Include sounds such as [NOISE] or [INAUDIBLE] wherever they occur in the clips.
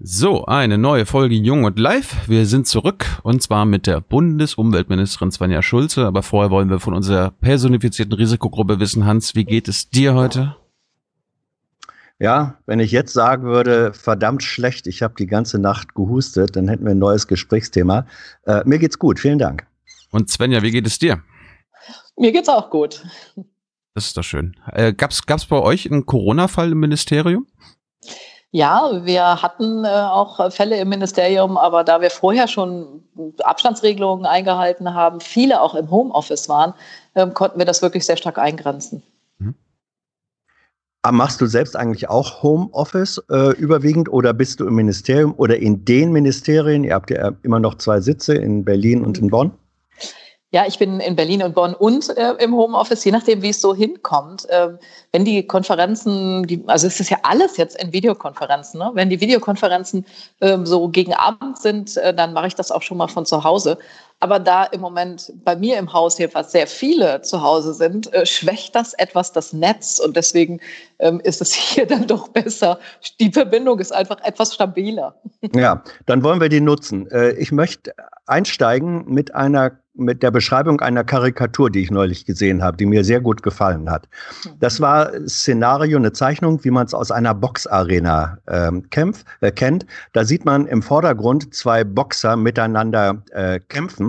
So, eine neue Folge Jung und Live. Wir sind zurück und zwar mit der Bundesumweltministerin Svenja Schulze. Aber vorher wollen wir von unserer personifizierten Risikogruppe wissen. Hans, wie geht es dir heute? Ja, wenn ich jetzt sagen würde, verdammt schlecht, ich habe die ganze Nacht gehustet, dann hätten wir ein neues Gesprächsthema. Äh, mir geht's gut, vielen Dank. Und Svenja, wie geht es dir? Mir geht's auch gut. Das ist doch schön. Äh, gab's gab's bei euch einen Corona-Fall im Ministerium? Ja, wir hatten äh, auch Fälle im Ministerium, aber da wir vorher schon Abstandsregelungen eingehalten haben, viele auch im Homeoffice waren, äh, konnten wir das wirklich sehr stark eingrenzen. Mhm. Machst du selbst eigentlich auch Homeoffice äh, überwiegend oder bist du im Ministerium oder in den Ministerien? Ihr habt ja immer noch zwei Sitze in Berlin und in Bonn. Ja, ich bin in Berlin und Bonn und äh, im Homeoffice, je nachdem, wie es so hinkommt. Ähm, wenn die Konferenzen, die, also es ist ja alles jetzt in Videokonferenzen, ne? wenn die Videokonferenzen ähm, so gegen Abend sind, äh, dann mache ich das auch schon mal von zu Hause. Aber da im Moment bei mir im Haus hier fast sehr viele zu Hause sind, äh, schwächt das etwas das Netz und deswegen ähm, ist es [LAUGHS] hier dann doch besser. Die Verbindung ist einfach etwas stabiler. Ja, dann wollen wir die nutzen. Äh, ich möchte einsteigen mit einer mit der Beschreibung einer Karikatur, die ich neulich gesehen habe, die mir sehr gut gefallen hat. Das war Szenario, eine Zeichnung, wie man es aus einer Boxarena ähm, kämpft, äh, kennt. Da sieht man im Vordergrund zwei Boxer miteinander äh, kämpfen.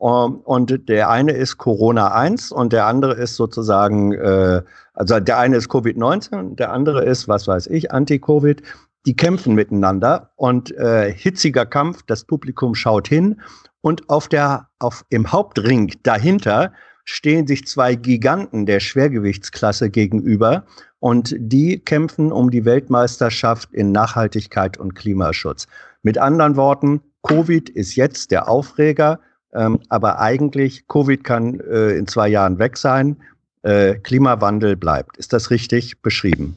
Um, und der eine ist Corona 1 und der andere ist sozusagen, äh, also der eine ist Covid-19, der andere ist, was weiß ich, Anti-Covid die kämpfen miteinander und äh, hitziger Kampf, das Publikum schaut hin und auf der, auf, im Hauptring dahinter stehen sich zwei Giganten der Schwergewichtsklasse gegenüber und die kämpfen um die Weltmeisterschaft in Nachhaltigkeit und Klimaschutz. Mit anderen Worten, Covid ist jetzt der Aufreger, ähm, aber eigentlich, Covid kann äh, in zwei Jahren weg sein, äh, Klimawandel bleibt. Ist das richtig beschrieben?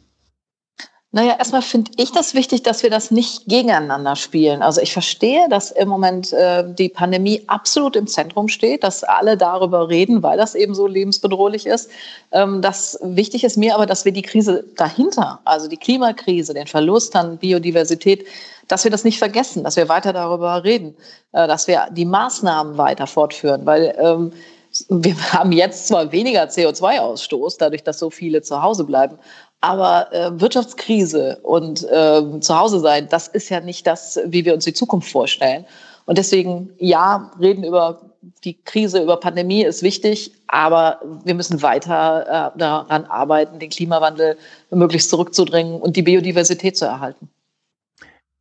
Naja, erstmal finde ich das wichtig, dass wir das nicht gegeneinander spielen. Also ich verstehe, dass im Moment äh, die Pandemie absolut im Zentrum steht, dass alle darüber reden, weil das eben so lebensbedrohlich ist. Ähm, das wichtig ist mir aber, dass wir die Krise dahinter, also die Klimakrise, den Verlust an Biodiversität, dass wir das nicht vergessen, dass wir weiter darüber reden, äh, dass wir die Maßnahmen weiter fortführen, weil ähm, wir haben jetzt zwar weniger CO2-Ausstoß, dadurch, dass so viele zu Hause bleiben, aber äh, Wirtschaftskrise und äh, zu Hause sein, das ist ja nicht das, wie wir uns die Zukunft vorstellen. Und deswegen, ja, reden über die Krise, über Pandemie ist wichtig, aber wir müssen weiter äh, daran arbeiten, den Klimawandel möglichst zurückzudrängen und die Biodiversität zu erhalten.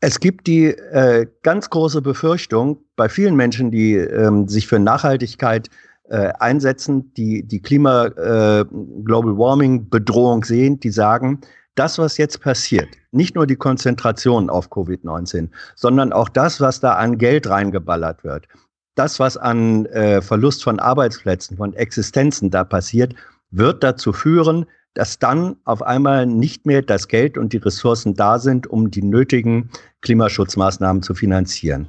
Es gibt die äh, ganz große Befürchtung bei vielen Menschen, die ähm, sich für Nachhaltigkeit äh, einsetzen, die die Klima äh, Global Warming Bedrohung sehen, die sagen, das, was jetzt passiert, nicht nur die Konzentration auf Covid-19, sondern auch das, was da an Geld reingeballert wird, das, was an äh, Verlust von Arbeitsplätzen, von Existenzen da passiert, wird dazu führen, dass dann auf einmal nicht mehr das Geld und die Ressourcen da sind, um die nötigen Klimaschutzmaßnahmen zu finanzieren.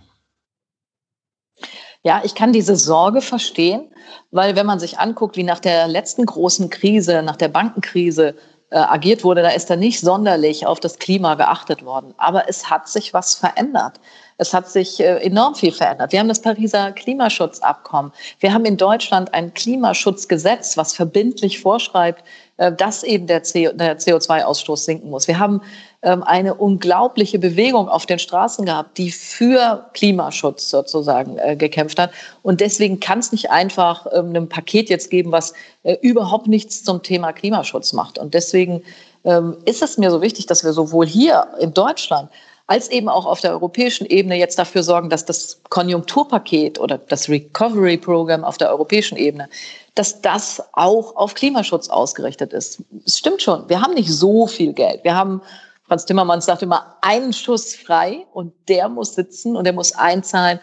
Ja, ich kann diese Sorge verstehen, weil wenn man sich anguckt, wie nach der letzten großen Krise, nach der Bankenkrise äh, agiert wurde, da ist da nicht sonderlich auf das Klima geachtet worden. Aber es hat sich was verändert. Es hat sich äh, enorm viel verändert. Wir haben das Pariser Klimaschutzabkommen. Wir haben in Deutschland ein Klimaschutzgesetz, was verbindlich vorschreibt, dass eben der, CO2-Ausstoß sinken muss. Wir haben ähm, eine unglaubliche Bewegung auf den Straßen gehabt, die für Klimaschutz sozusagen äh, gekämpft hat. Und deswegen kann es nicht einfach ähm, ein Paket jetzt geben, was überhaupt nichts zum Thema Klimaschutz macht. Und deswegen ähm, ist es mir so wichtig, dass wir sowohl hier in Deutschland als eben auch auf der europäischen Ebene jetzt dafür sorgen, dass das Konjunkturpaket oder das Recovery Program auf der europäischen Ebene, dass das auch auf Klimaschutz ausgerichtet ist. Es stimmt schon, wir haben nicht so viel Geld. Wir haben, Franz Timmermans sagt immer, einen Schuss frei und der muss sitzen und der muss einzahlen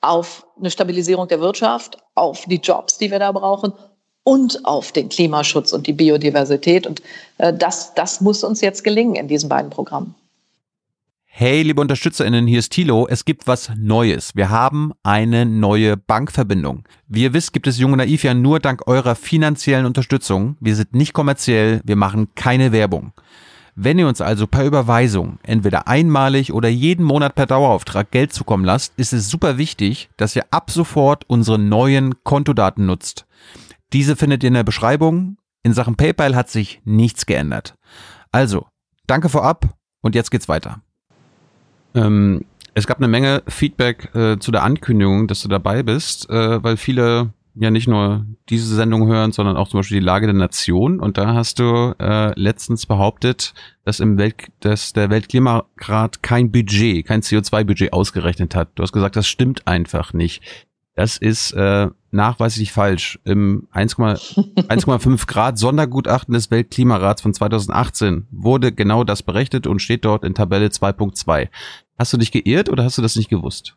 auf eine Stabilisierung der Wirtschaft, auf die Jobs, die wir da brauchen und auf den Klimaschutz und die Biodiversität. Und äh, das, das muss uns jetzt gelingen in diesen beiden Programmen. Hey, liebe UnterstützerInnen, hier ist Thilo. Es gibt was Neues. Wir haben eine neue Bankverbindung. Wie ihr wisst, gibt es Junge Naiv ja nur dank eurer finanziellen Unterstützung. Wir sind nicht kommerziell, wir machen keine Werbung. Wenn ihr uns also per Überweisung, entweder einmalig oder jeden Monat per Dauerauftrag Geld zukommen lasst, ist es super wichtig, dass ihr ab sofort unsere neuen Kontodaten nutzt. Diese findet ihr in der Beschreibung. In Sachen PayPal hat sich nichts geändert. Also, danke vorab und jetzt geht's weiter. Ähm, es gab eine Menge Feedback äh, zu der Ankündigung, dass du dabei bist, äh, weil viele ja nicht nur diese Sendung hören, sondern auch zum Beispiel die Lage der Nation. Und da hast du äh, letztens behauptet, dass im Welt, dass der Weltklimarat kein Budget, kein CO2-Budget ausgerechnet hat. Du hast gesagt, das stimmt einfach nicht. Das ist äh, nachweislich falsch. Im 1,5 [LAUGHS] Grad Sondergutachten des Weltklimarats von 2018 wurde genau das berechnet und steht dort in Tabelle 2.2. Hast du dich geirrt oder hast du das nicht gewusst?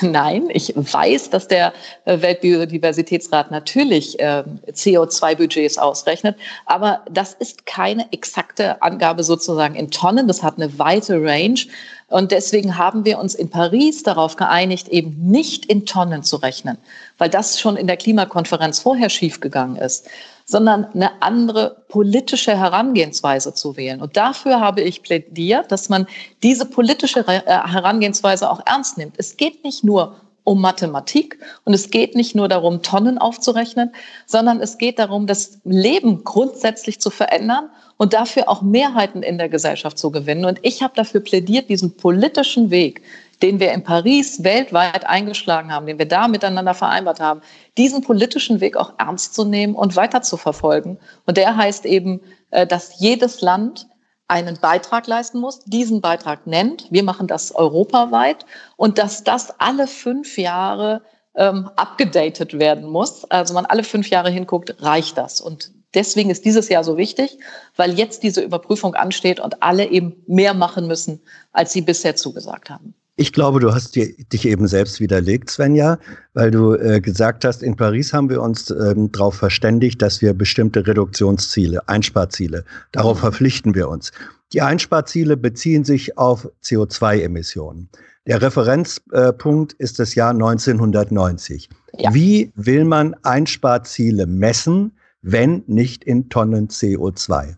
Nein, ich weiß, dass der äh, Weltbiodiversitätsrat natürlich äh, CO2-Budgets ausrechnet, aber das ist keine exakte Angabe sozusagen in Tonnen, das hat eine weite Range und deswegen haben wir uns in Paris darauf geeinigt, eben nicht in Tonnen zu rechnen, weil das schon in der Klimakonferenz vorher schiefgegangen ist sondern eine andere politische Herangehensweise zu wählen. Und dafür habe ich plädiert, dass man diese politische äh, Herangehensweise auch ernst nimmt. Es geht nicht nur um Mathematik und es geht nicht nur darum, Tonnen aufzurechnen, sondern es geht darum, das Leben grundsätzlich zu verändern und dafür auch Mehrheiten in der Gesellschaft zu gewinnen. Und ich habe dafür plädiert, diesen politischen Weg, den wir in Paris weltweit eingeschlagen haben, den wir da miteinander vereinbart haben, diesen politischen Weg auch ernst zu nehmen und weiter zu verfolgen. Und der heißt eben, äh, dass jedes Land einen Beitrag leisten muss, diesen Beitrag nennt. Wir machen das europaweit und dass das alle fünf Jahre ähm, abgedatet werden muss. Also man alle fünf Jahre hinguckt, reicht das. Und deswegen ist dieses Jahr so wichtig, weil jetzt diese Überprüfung ansteht und alle eben mehr machen müssen, als sie bisher zugesagt haben. Ich glaube, du hast dir, dich eben selbst widerlegt, Svenja, weil du äh, gesagt hast, in Paris haben wir uns ähm, darauf verständigt, dass wir bestimmte Reduktionsziele, Einsparziele, darauf verpflichten wir uns. Die Einsparziele beziehen sich auf CO2-Emissionen. Der Referenzpunkt äh, ist das Jahr 1990. Ja. Wie will man Einsparziele messen, wenn nicht in Tonnen CO2?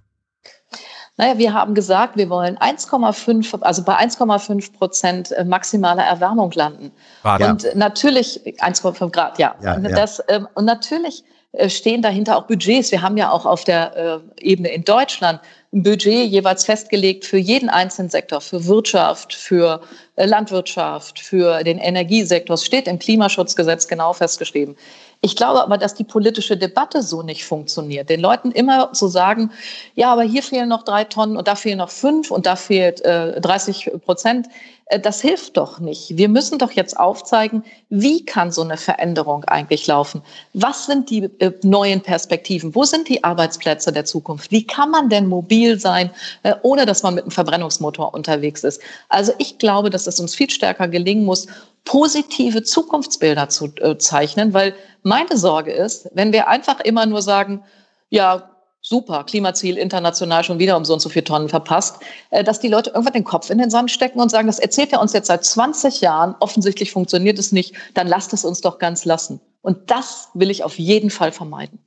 Naja, wir haben gesagt, wir wollen 1,5, also bei 1,5 Prozent äh, maximaler Erwärmung landen. War, und ja. natürlich 1,5 Grad, ja. ja, ja. Das, ähm, und natürlich äh, stehen dahinter auch Budgets. Wir haben ja auch auf der äh, Ebene in Deutschland ein Budget jeweils festgelegt für jeden einzelnen Sektor, für Wirtschaft, für Landwirtschaft, für den Energiesektor. Es steht im Klimaschutzgesetz genau festgeschrieben. Ich glaube aber, dass die politische Debatte so nicht funktioniert. Den Leuten immer zu sagen, ja, aber hier fehlen noch drei Tonnen und da fehlen noch fünf und da fehlt äh, 30 Prozent. Äh, das hilft doch nicht. Wir müssen doch jetzt aufzeigen, wie kann so eine Veränderung eigentlich laufen? Was sind die äh, neuen Perspektiven? Wo sind die Arbeitsplätze der Zukunft? Wie kann man denn mobil sein, äh, ohne dass man mit einem Verbrennungsmotor unterwegs ist? Also ich glaube, dass es uns viel stärker gelingen muss, positive Zukunftsbilder zu zeichnen, weil meine Sorge ist, wenn wir einfach immer nur sagen, ja, super, Klimaziel international schon wieder um so und so viele Tonnen verpasst, äh, dass die Leute irgendwann den Kopf in den Sand stecken und sagen, das erzählt er uns jetzt seit 20 Jahren, offensichtlich funktioniert es nicht, dann lasst es uns doch ganz lassen. Und das will ich auf jeden Fall vermeiden.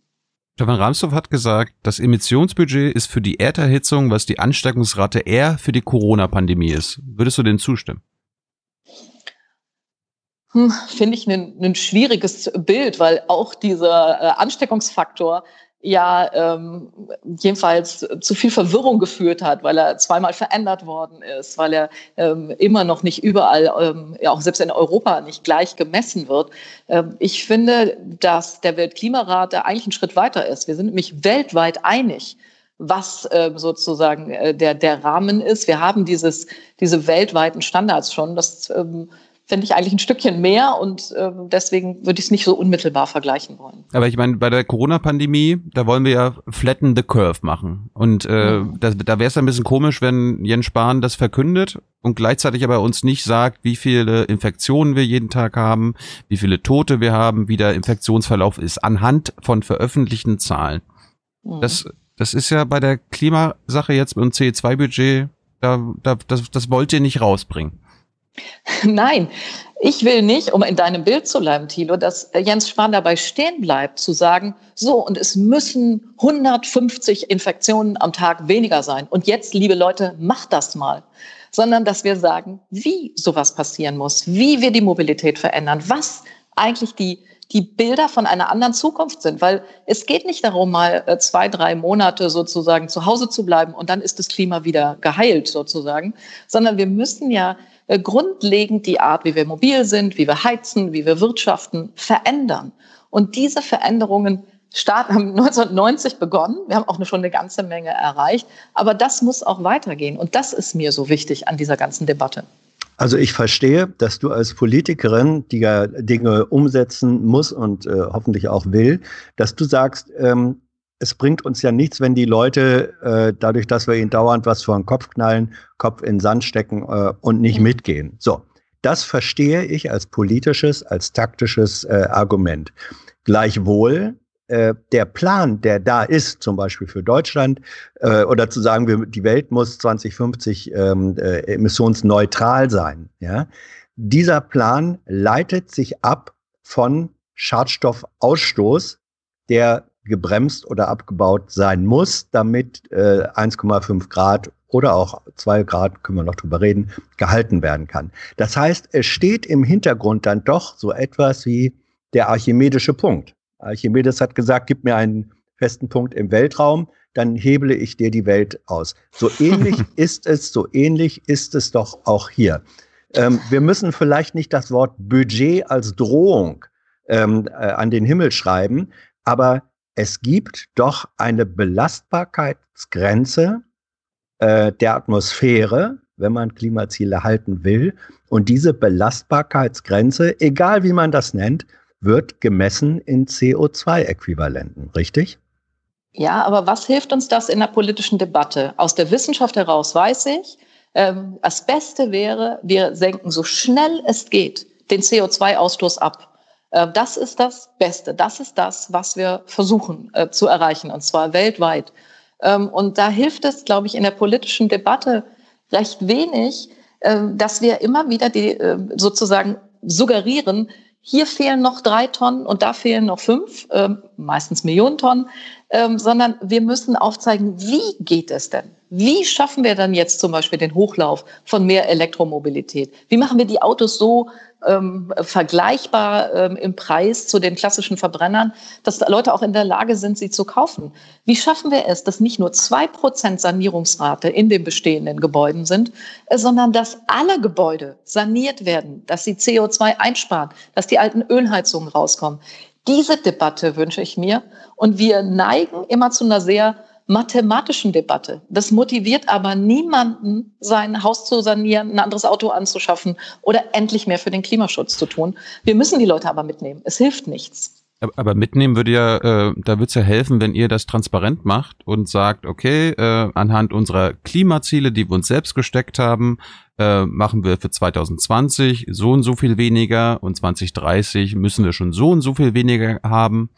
Stefan Ramsdorff hat gesagt, das Emissionsbudget ist für die Erderhitzung, was die Ansteckungsrate eher für die Corona-Pandemie ist. Würdest du dem zustimmen? Hm, Finde ich ein schwieriges Bild, weil auch dieser äh, Ansteckungsfaktor ja ähm, jedenfalls zu viel Verwirrung geführt hat, weil er zweimal verändert worden ist, weil er ähm, immer noch nicht überall, ähm, ja auch selbst in Europa nicht gleich gemessen wird. Ähm, ich finde, dass der Weltklimarat da eigentlich einen Schritt weiter ist. Wir sind nämlich weltweit einig was äh, sozusagen äh, der, der Rahmen ist. Wir haben dieses, diese weltweiten Standards schon. Das ähm, finde ich eigentlich ein Stückchen mehr und äh, deswegen würde ich es nicht so unmittelbar vergleichen wollen. Aber ich meine, bei der Corona-Pandemie, da wollen wir ja flatten the curve machen. Und äh, mhm. da, da wäre es ein bisschen komisch, wenn Jens Spahn das verkündet und gleichzeitig aber uns nicht sagt, wie viele Infektionen wir jeden Tag haben, wie viele Tote wir haben, wie der Infektionsverlauf ist, anhand von veröffentlichten Zahlen. Mhm. Das, das ist ja bei der Klimasache jetzt mit dem CE2-Budget, da, da, das, das wollt ihr nicht rausbringen. [LAUGHS] Nein, ich will nicht, um in deinem Bild zu bleiben, Thilo, dass Jens Spahn dabei stehen bleibt, zu sagen, so, und es müssen 150 Infektionen am Tag weniger sein. Und jetzt, liebe Leute, macht das mal. Sondern, dass wir sagen, wie sowas passieren muss, wie wir die Mobilität verändern, was eigentlich die die Bilder von einer anderen Zukunft sind, weil es geht nicht darum, mal äh, zwei, drei Monate sozusagen zu Hause zu bleiben und dann ist das Klima wieder geheilt sozusagen, sondern wir müssen ja grundlegend die Art, wie wir mobil sind, wie wir heizen, wie wir wirtschaften, verändern. Und diese Veränderungen Start haben [LAUGHS] 1990 begonnen. Wir haben auch schon eine ganze Menge erreicht. Aber das muss auch weitergehen. Und das ist mir so wichtig an dieser ganzen Debatte. Also ich verstehe, dass du als Politikerin, die ja Dinge umsetzen muss und äh, hoffentlich auch will, dass du sagst, ähm, es bringt uns ja nichts, wenn die Leute äh, dadurch, dass wir ihnen dauernd was vor den Kopf knallen, Kopf in den Sand stecken äh, und nicht mhm. mitgehen. So, das verstehe ich als politisches, als taktisches äh, Argument. Gleichwohl äh, der Plan, der da ist, zum Beispiel für Deutschland, äh, oder zu sagen, wir, die Welt muss 2050 ähm, äh, emissionsneutral sein, ja, dieser Plan leitet sich ab von Schadstoffausstoß, der gebremst oder abgebaut sein muss, damit äh, 1,5 Grad oder auch 2 Grad, können wir noch drüber reden, gehalten werden kann. Das heißt, es steht im Hintergrund dann doch so etwas wie der archimedische Punkt. Archimedes hat gesagt, gib mir einen festen Punkt im Weltraum, dann heble ich dir die Welt aus. So [LAUGHS] ähnlich ist es, so ähnlich ist es doch auch hier. Ähm, wir müssen vielleicht nicht das Wort Budget als Drohung ähm, äh, an den Himmel schreiben, aber es gibt doch eine Belastbarkeitsgrenze äh, der Atmosphäre, wenn man Klimaziele halten will. Und diese Belastbarkeitsgrenze, egal wie man das nennt, wird gemessen in CO2-Äquivalenten, richtig? Ja, aber was hilft uns das in der politischen Debatte? Aus der Wissenschaft heraus weiß ich, ähm, das Beste wäre, wir senken so schnell es geht den CO2-Ausstoß ab. Äh, das ist das Beste. Das ist das, was wir versuchen äh, zu erreichen, und zwar weltweit. Ähm, und da hilft es, glaube ich, in der politischen Debatte recht wenig, äh, dass wir immer wieder die äh, sozusagen suggerieren, hier fehlen noch drei Tonnen und da fehlen noch fünf, äh, meistens Millionen Tonnen, ähm, sondern wir müssen aufzeigen, wie geht es denn? Wie schaffen wir dann jetzt zum Beispiel den Hochlauf von mehr Elektromobilität? Wie machen wir die Autos so ähm, vergleichbar ähm, im Preis zu den klassischen Verbrennern, dass Leute auch in der Lage sind, sie zu kaufen. Wie schaffen wir es, dass nicht nur zwei Prozent Sanierungsrate in den bestehenden Gebäuden sind, äh, sondern dass alle Gebäude saniert werden, dass sie CO2 einsparen, dass die alten Ölheizungen rauskommen. Diese Debatte wünsche ich mir. Und wir neigen immer zu einer sehr mathematischen Debatte. Das motiviert aber niemanden, sein Haus zu sanieren, ein anderes Auto anzuschaffen oder endlich mehr für den Klimaschutz zu tun. Wir müssen die Leute aber mitnehmen. Es hilft nichts. Aber mitnehmen würde ja, äh, da würde es ja helfen, wenn ihr das transparent macht und sagt, okay, äh, anhand unserer Klimaziele, die wir uns selbst gesteckt haben, äh, machen wir für 2020 so und so viel weniger und 2030 müssen wir schon so und so viel weniger haben.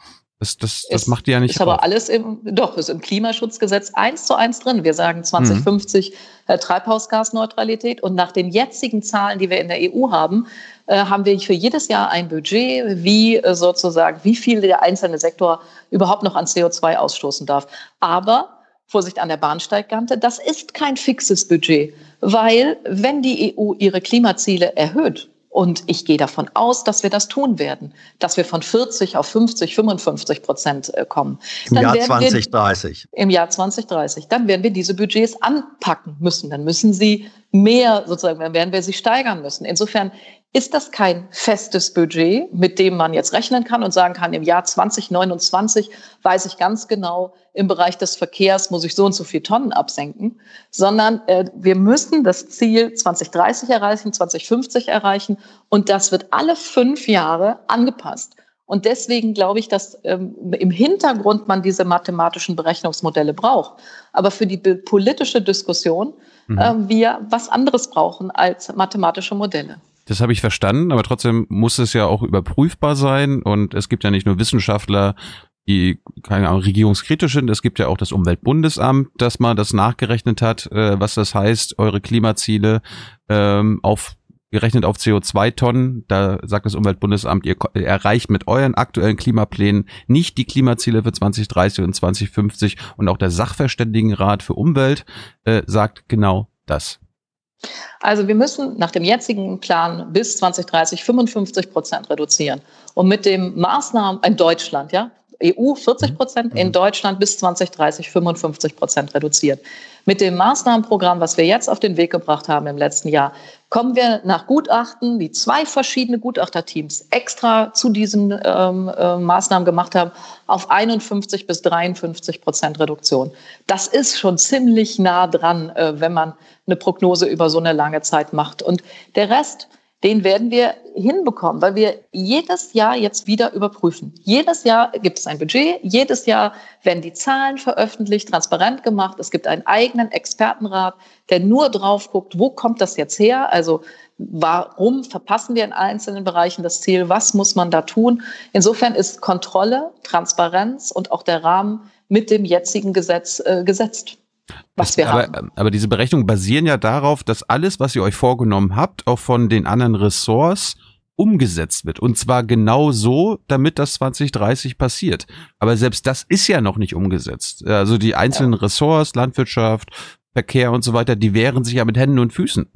Das, das, das macht die ja nicht. Ist aber alles im, doch, ist im Klimaschutzgesetz eins zu eins drin. Wir sagen 2050 mhm. äh, Treibhausgasneutralität und nach den jetzigen Zahlen, die wir in der EU haben, äh, haben wir für jedes Jahr ein Budget, wie äh, sozusagen, wie viel der einzelne Sektor überhaupt noch an CO2 ausstoßen darf. Aber Vorsicht an der Bahnsteigkante, das ist kein fixes Budget, weil wenn die EU ihre Klimaziele erhöht, und ich gehe davon aus, dass wir das tun werden, dass wir von 40 auf 50, 55 Prozent äh, kommen. Im Dann Jahr 2030. Wir, Im Jahr 2030. Dann werden wir diese Budgets anpacken müssen. Dann müssen sie mehr sozusagen, dann werden wir sie steigern müssen. Insofern ist das kein festes Budget, mit dem man jetzt rechnen kann und sagen kann, im Jahr 2029 weiß ich ganz genau, im Bereich des Verkehrs muss ich so und so viel Tonnen absenken, sondern äh, wir müssen das Ziel 2030 erreichen, 2050 erreichen und das wird alle fünf Jahre angepasst. Und deswegen glaube ich, dass ähm, im Hintergrund man diese mathematischen Berechnungsmodelle braucht. Aber für die politische Diskussion äh, wir was anderes brauchen als mathematische Modelle. Das habe ich verstanden, aber trotzdem muss es ja auch überprüfbar sein und es gibt ja nicht nur Wissenschaftler, die keine Ahnung, regierungskritisch sind. Es gibt ja auch das Umweltbundesamt, das mal das nachgerechnet hat, äh, was das heißt, eure Klimaziele ähm, auf gerechnet auf CO2-Tonnen. Da sagt das Umweltbundesamt, ihr erreicht mit euren aktuellen Klimaplänen nicht die Klimaziele für 2030 und 2050. Und auch der Sachverständigenrat für Umwelt äh, sagt genau das. Also wir müssen nach dem jetzigen Plan bis 2030 55 Prozent reduzieren. Und mit dem Maßnahmen in Deutschland, ja, EU 40 Prozent, in mhm. Deutschland bis 2030 55 Prozent reduziert. Mit dem Maßnahmenprogramm, was wir jetzt auf den Weg gebracht haben im letzten Jahr, kommen wir nach Gutachten, die zwei verschiedene Gutachterteams extra zu diesen ähm, äh, Maßnahmen gemacht haben, auf 51 bis 53 Prozent Reduktion. Das ist schon ziemlich nah dran, äh, wenn man eine Prognose über so eine lange Zeit macht. Und der Rest, den werden wir hinbekommen, weil wir jedes Jahr jetzt wieder überprüfen. Jedes Jahr gibt es ein Budget, jedes Jahr werden die Zahlen veröffentlicht, transparent gemacht. Es gibt einen eigenen Expertenrat, der nur drauf guckt, wo kommt das jetzt her? Also warum verpassen wir in einzelnen Bereichen das Ziel? Was muss man da tun? Insofern ist Kontrolle, Transparenz und auch der Rahmen mit dem jetzigen Gesetz äh, gesetzt was wir aber, haben. Aber diese Berechnungen basieren ja darauf, dass alles, was ihr euch vorgenommen habt, auch von den anderen Ressorts umgesetzt wird. Und zwar genau so, damit das 2030 passiert. Aber selbst das ist ja noch nicht umgesetzt. Also die einzelnen ja. Ressorts, Landwirtschaft, Verkehr und so weiter, die wehren sich ja mit Händen und Füßen.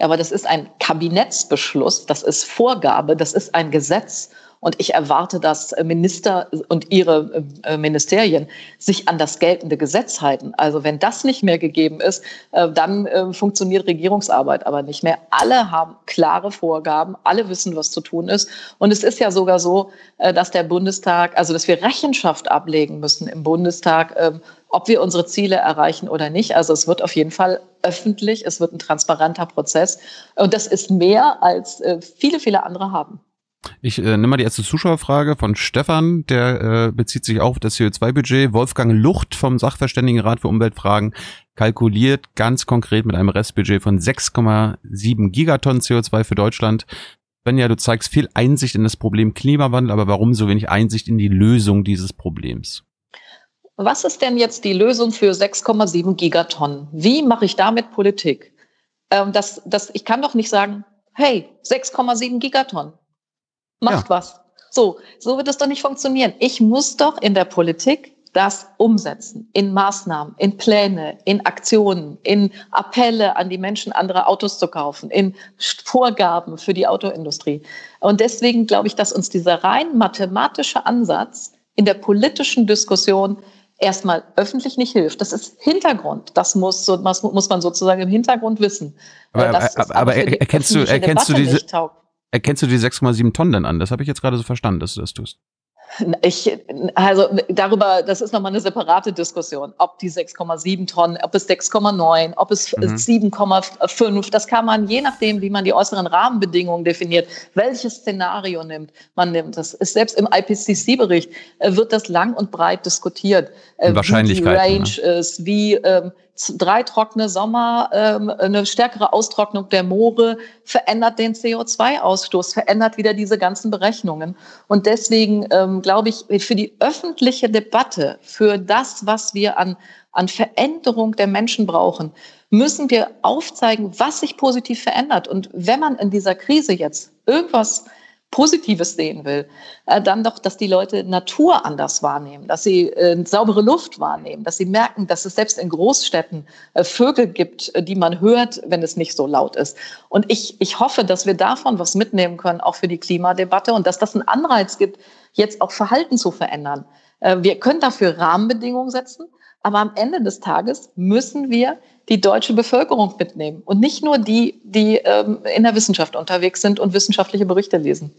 Aber das ist ein Kabinettsbeschluss, das ist Vorgabe, das ist ein Gesetz. Und ich erwarte, dass Minister und ihre äh, Ministerien sich an das geltende Gesetz halten. Also wenn das nicht mehr gegeben ist, äh, dann äh, funktioniert Regierungsarbeit aber nicht mehr. Alle haben klare Vorgaben, alle wissen, was zu tun ist. Und es ist ja sogar so, dass der Bundestag, also dass wir Rechenschaft ablegen müssen im Bundestag, ähm, ob wir unsere Ziele erreichen oder nicht. Also es wird auf jeden Fall öffentlich, es wird ein transparenter Prozess. Und das ist mehr, als viele, viele andere haben. Ich äh, nehme mal die erste Zuschauerfrage von Stefan, der äh, bezieht sich auf das CO2-Budget. Wolfgang Lucht vom Sachverständigenrat für Umweltfragen kalkuliert ganz konkret mit einem Restbudget von 6,7 Gigatonnen CO2 für Deutschland. Benja, du zeigst viel Einsicht in das Problem Klimawandel, aber warum so wenig Einsicht in die Lösung dieses Problems? Was ist denn jetzt die Lösung für 6,7 Gigatonnen? Wie mache ich damit Politik? Ähm, das, das, ich kann doch nicht sagen, hey, 6,7 Gigatonnen macht ja. was. So, so wird es doch nicht funktionieren. Ich muss doch in der Politik das umsetzen in Maßnahmen, in Pläne, in Aktionen, in Appelle an die Menschen, andere Autos zu kaufen, in Vorgaben für die Autoindustrie. Und deswegen glaube ich, dass uns dieser rein mathematische Ansatz in der politischen Diskussion erstmal öffentlich nicht hilft. Das ist Hintergrund. Das muss, muss man sozusagen im Hintergrund wissen. Aber, aber, aber erkennst du, erkennst du diese, Erkennst du die 6,7 Tonnen denn an? Das habe ich jetzt gerade so verstanden, dass du das tust. Ich, also darüber, das ist nochmal eine separate Diskussion, ob die 6,7 Tonnen, ob es 6,9, ob es mhm. 7,5, das kann man, je nachdem, wie man die äußeren Rahmenbedingungen definiert, welches Szenario nimmt, man nimmt. Das ist selbst im IPCC-Bericht, äh, wird das lang und breit diskutiert. Äh. Wie die Range ne? ist, wie ähm, drei trockene Sommer, ähm, eine stärkere Austrocknung der Moore verändert den CO2-Ausstoß, verändert wieder diese ganzen Berechnungen. Und deswegen ähm, glaube ich, für die öffentliche Debatte, für das, was wir an, an Veränderung der Menschen brauchen, müssen wir aufzeigen, was sich positiv verändert. Und wenn man in dieser Krise jetzt irgendwas Positives sehen will, äh, dann doch, dass die Leute Natur anders wahrnehmen, dass sie äh, saubere Luft wahrnehmen, dass sie merken, dass es selbst in Großstädten äh, Vögel gibt, äh, die man hört, wenn es nicht so laut ist. Und ich, ich hoffe, dass wir davon was mitnehmen können, auch für die Klimadebatte und dass das einen Anreiz gibt, jetzt auch Verhalten zu verändern. Äh, wir können dafür Rahmenbedingungen setzen, aber am Ende des Tages müssen wir die deutsche Bevölkerung mitnehmen und nicht nur die, die ähm, in der Wissenschaft unterwegs sind und wissenschaftliche Berichte lesen.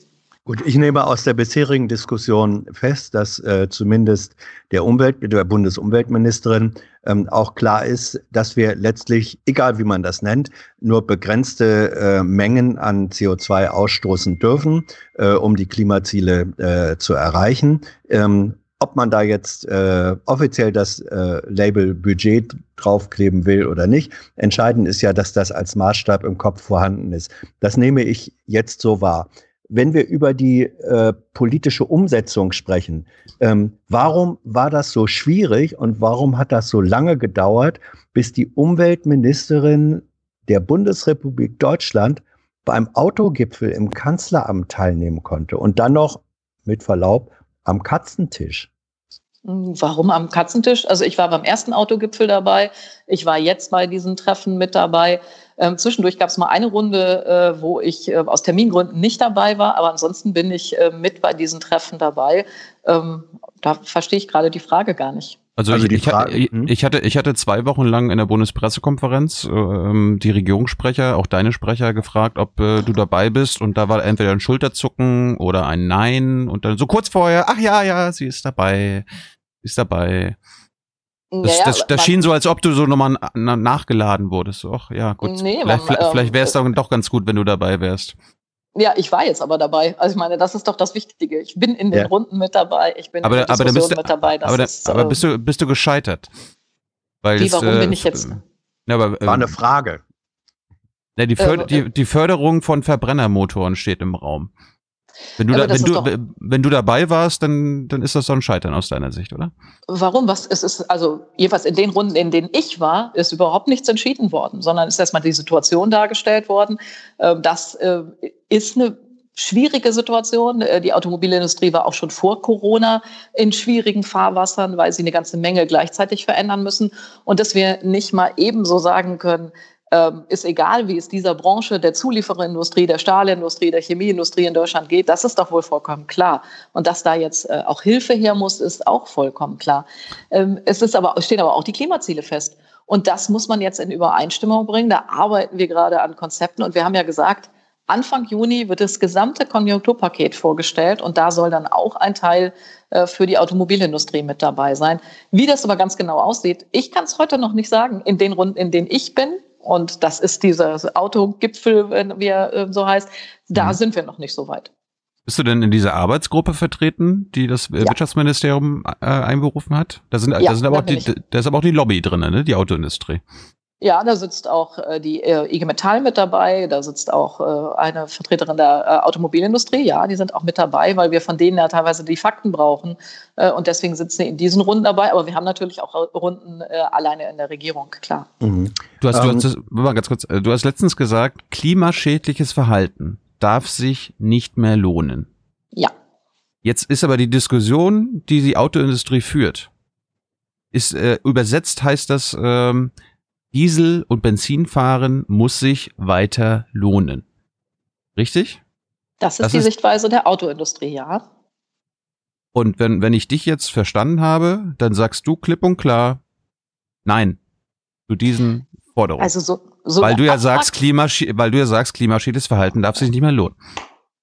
Gut, ich nehme aus der bisherigen Diskussion fest, dass äh, zumindest der Umwelt, der Bundesumweltministerin ähm, auch klar ist, dass wir letztlich, egal wie man das nennt, nur begrenzte äh, Mengen an CO2 ausstoßen dürfen, äh, um die Klimaziele äh, zu erreichen. Ähm, ob man da jetzt äh, offiziell das äh, Label Budget draufkleben will oder nicht. Entscheidend ist ja, dass das als Maßstab im Kopf vorhanden ist. Das nehme ich jetzt so wahr. Wenn wir über die äh, politische Umsetzung sprechen, ähm, warum war das so schwierig und warum hat das so lange gedauert, bis die Umweltministerin der Bundesrepublik Deutschland beim Autogipfel im Kanzleramt teilnehmen konnte und dann noch, mit Verlaub, am Katzentisch. Warum am Katzentisch? Also ich war beim ersten Autogipfel dabei. Ich war jetzt bei diesen Treffen mit dabei. Ähm, zwischendurch gab es mal eine Runde, äh, wo ich äh, aus Termingründen nicht dabei war, aber ansonsten bin ich äh, mit bei diesen Treffen dabei. Ähm, da verstehe ich gerade die Frage gar nicht. Also, also ich, ich, hm? ich, hatte, ich hatte zwei Wochen lang in der Bundespressekonferenz ähm, die Regierungssprecher, auch deine Sprecher, gefragt, ob äh, du dabei bist. Und da war entweder ein Schulterzucken oder ein Nein. Und dann so kurz vorher, ach ja, ja, sie ist dabei, sie ist dabei. Das, ja, das, das schien so, als ob du so nochmal nachgeladen wurdest. Ach ja, gut. Nee, vielleicht, man, vielleicht ähm, wäre es dann doch ganz gut, wenn du dabei wärst. Ja, ich war jetzt aber dabei. Also ich meine, das ist doch das Wichtige. Ich bin in den ja. Runden mit dabei. Ich bin aber, in der aber Diskussion mit dabei. Das aber, ist, aber bist du bist du gescheitert? Weil wie, warum äh, bin ich jetzt? Ja, aber, War eine Frage. Ja, die, Förder, äh, die, die Förderung von Verbrennermotoren steht im Raum. Wenn du, da, wenn, du, wenn du dabei warst, dann, dann ist das so ein Scheitern aus deiner Sicht, oder? Warum? Was, es ist, also jedenfalls in den Runden, in denen ich war, ist überhaupt nichts entschieden worden, sondern ist erstmal die Situation dargestellt worden. Ähm, das äh, ist eine schwierige Situation. Äh, die Automobilindustrie war auch schon vor Corona in schwierigen Fahrwassern, weil sie eine ganze Menge gleichzeitig verändern müssen. Und dass wir nicht mal ebenso sagen können, ähm, ist egal, wie es dieser Branche, der Zuliefererindustrie, der Stahlindustrie, der Chemieindustrie in Deutschland geht, das ist doch wohl vollkommen klar. Und dass da jetzt äh, auch Hilfe her muss, ist auch vollkommen klar. Ähm, es ist aber, stehen aber auch die Klimaziele fest. Und das muss man jetzt in Übereinstimmung bringen. Da arbeiten wir gerade an Konzepten. Und wir haben ja gesagt, Anfang Juni wird das gesamte Konjunkturpaket vorgestellt und da soll dann auch ein Teil äh, für die Automobilindustrie mit dabei sein. Wie das aber ganz genau aussieht, ich kann es heute noch nicht sagen. In den Runden, in denen ich bin, und das ist dieser Autogipfel, wie er äh, so heißt. Da mhm. sind wir noch nicht so weit. Bist du denn in dieser Arbeitsgruppe vertreten, die das äh, ja. Wirtschaftsministerium äh, einberufen hat? Da sind, ja, da sind aber auch die, da ist aber auch die Lobby drin, ne? Die Autoindustrie. Ja, da sitzt auch äh, die äh, IG Metall mit dabei, da sitzt auch äh, eine Vertreterin der äh, Automobilindustrie, ja, die sind auch mit dabei, weil wir von denen ja teilweise die Fakten brauchen äh, und deswegen sitzen sie in diesen Runden dabei, aber wir haben natürlich auch Runden äh, alleine in der Regierung, klar. Mhm. Du hast, ähm, du hast, mal ganz kurz, du hast letztens gesagt, klimaschädliches Verhalten darf sich nicht mehr lohnen. Ja. Jetzt ist aber die Diskussion, die die Autoindustrie führt, ist äh, übersetzt heißt das, ähm, Diesel- und Benzinfahren muss sich weiter lohnen. Richtig? Das ist das die ist Sichtweise der Autoindustrie, ja. Und wenn, wenn ich dich jetzt verstanden habe, dann sagst du klipp und klar, nein, zu diesen Forderungen. Also so, so weil du ja sagst, Klimasch weil du ja sagst, klimaschädliches Verhalten darf sich nicht mehr lohnen.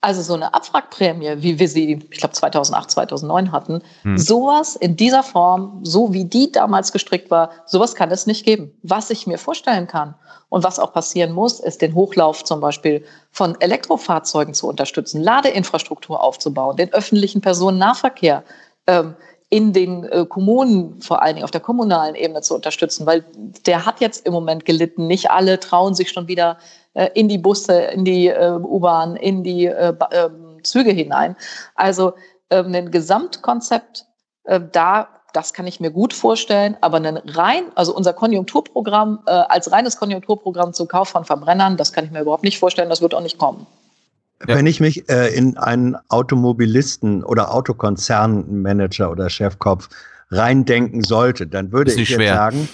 Also so eine Abwrackprämie, wie wir sie, ich glaube 2008, 2009 hatten, hm. sowas in dieser Form, so wie die damals gestrickt war, sowas kann es nicht geben. Was ich mir vorstellen kann und was auch passieren muss, ist den Hochlauf zum Beispiel von Elektrofahrzeugen zu unterstützen, Ladeinfrastruktur aufzubauen, den öffentlichen Personennahverkehr ähm, in den äh, Kommunen, vor allen Dingen auf der kommunalen Ebene zu unterstützen, weil der hat jetzt im Moment gelitten. Nicht alle trauen sich schon wieder äh, in die Busse, in die äh, U-Bahn, in die äh, ähm, Züge hinein. Also ähm, ein Gesamtkonzept, äh, da das kann ich mir gut vorstellen, aber ein rein, also unser Konjunkturprogramm äh, als reines Konjunkturprogramm zum Kauf von Verbrennern, das kann ich mir überhaupt nicht vorstellen, das wird auch nicht kommen. Wenn ich mich äh, in einen Automobilisten oder Autokonzernmanager oder Chefkopf reindenken sollte, dann würde ich jetzt sagen,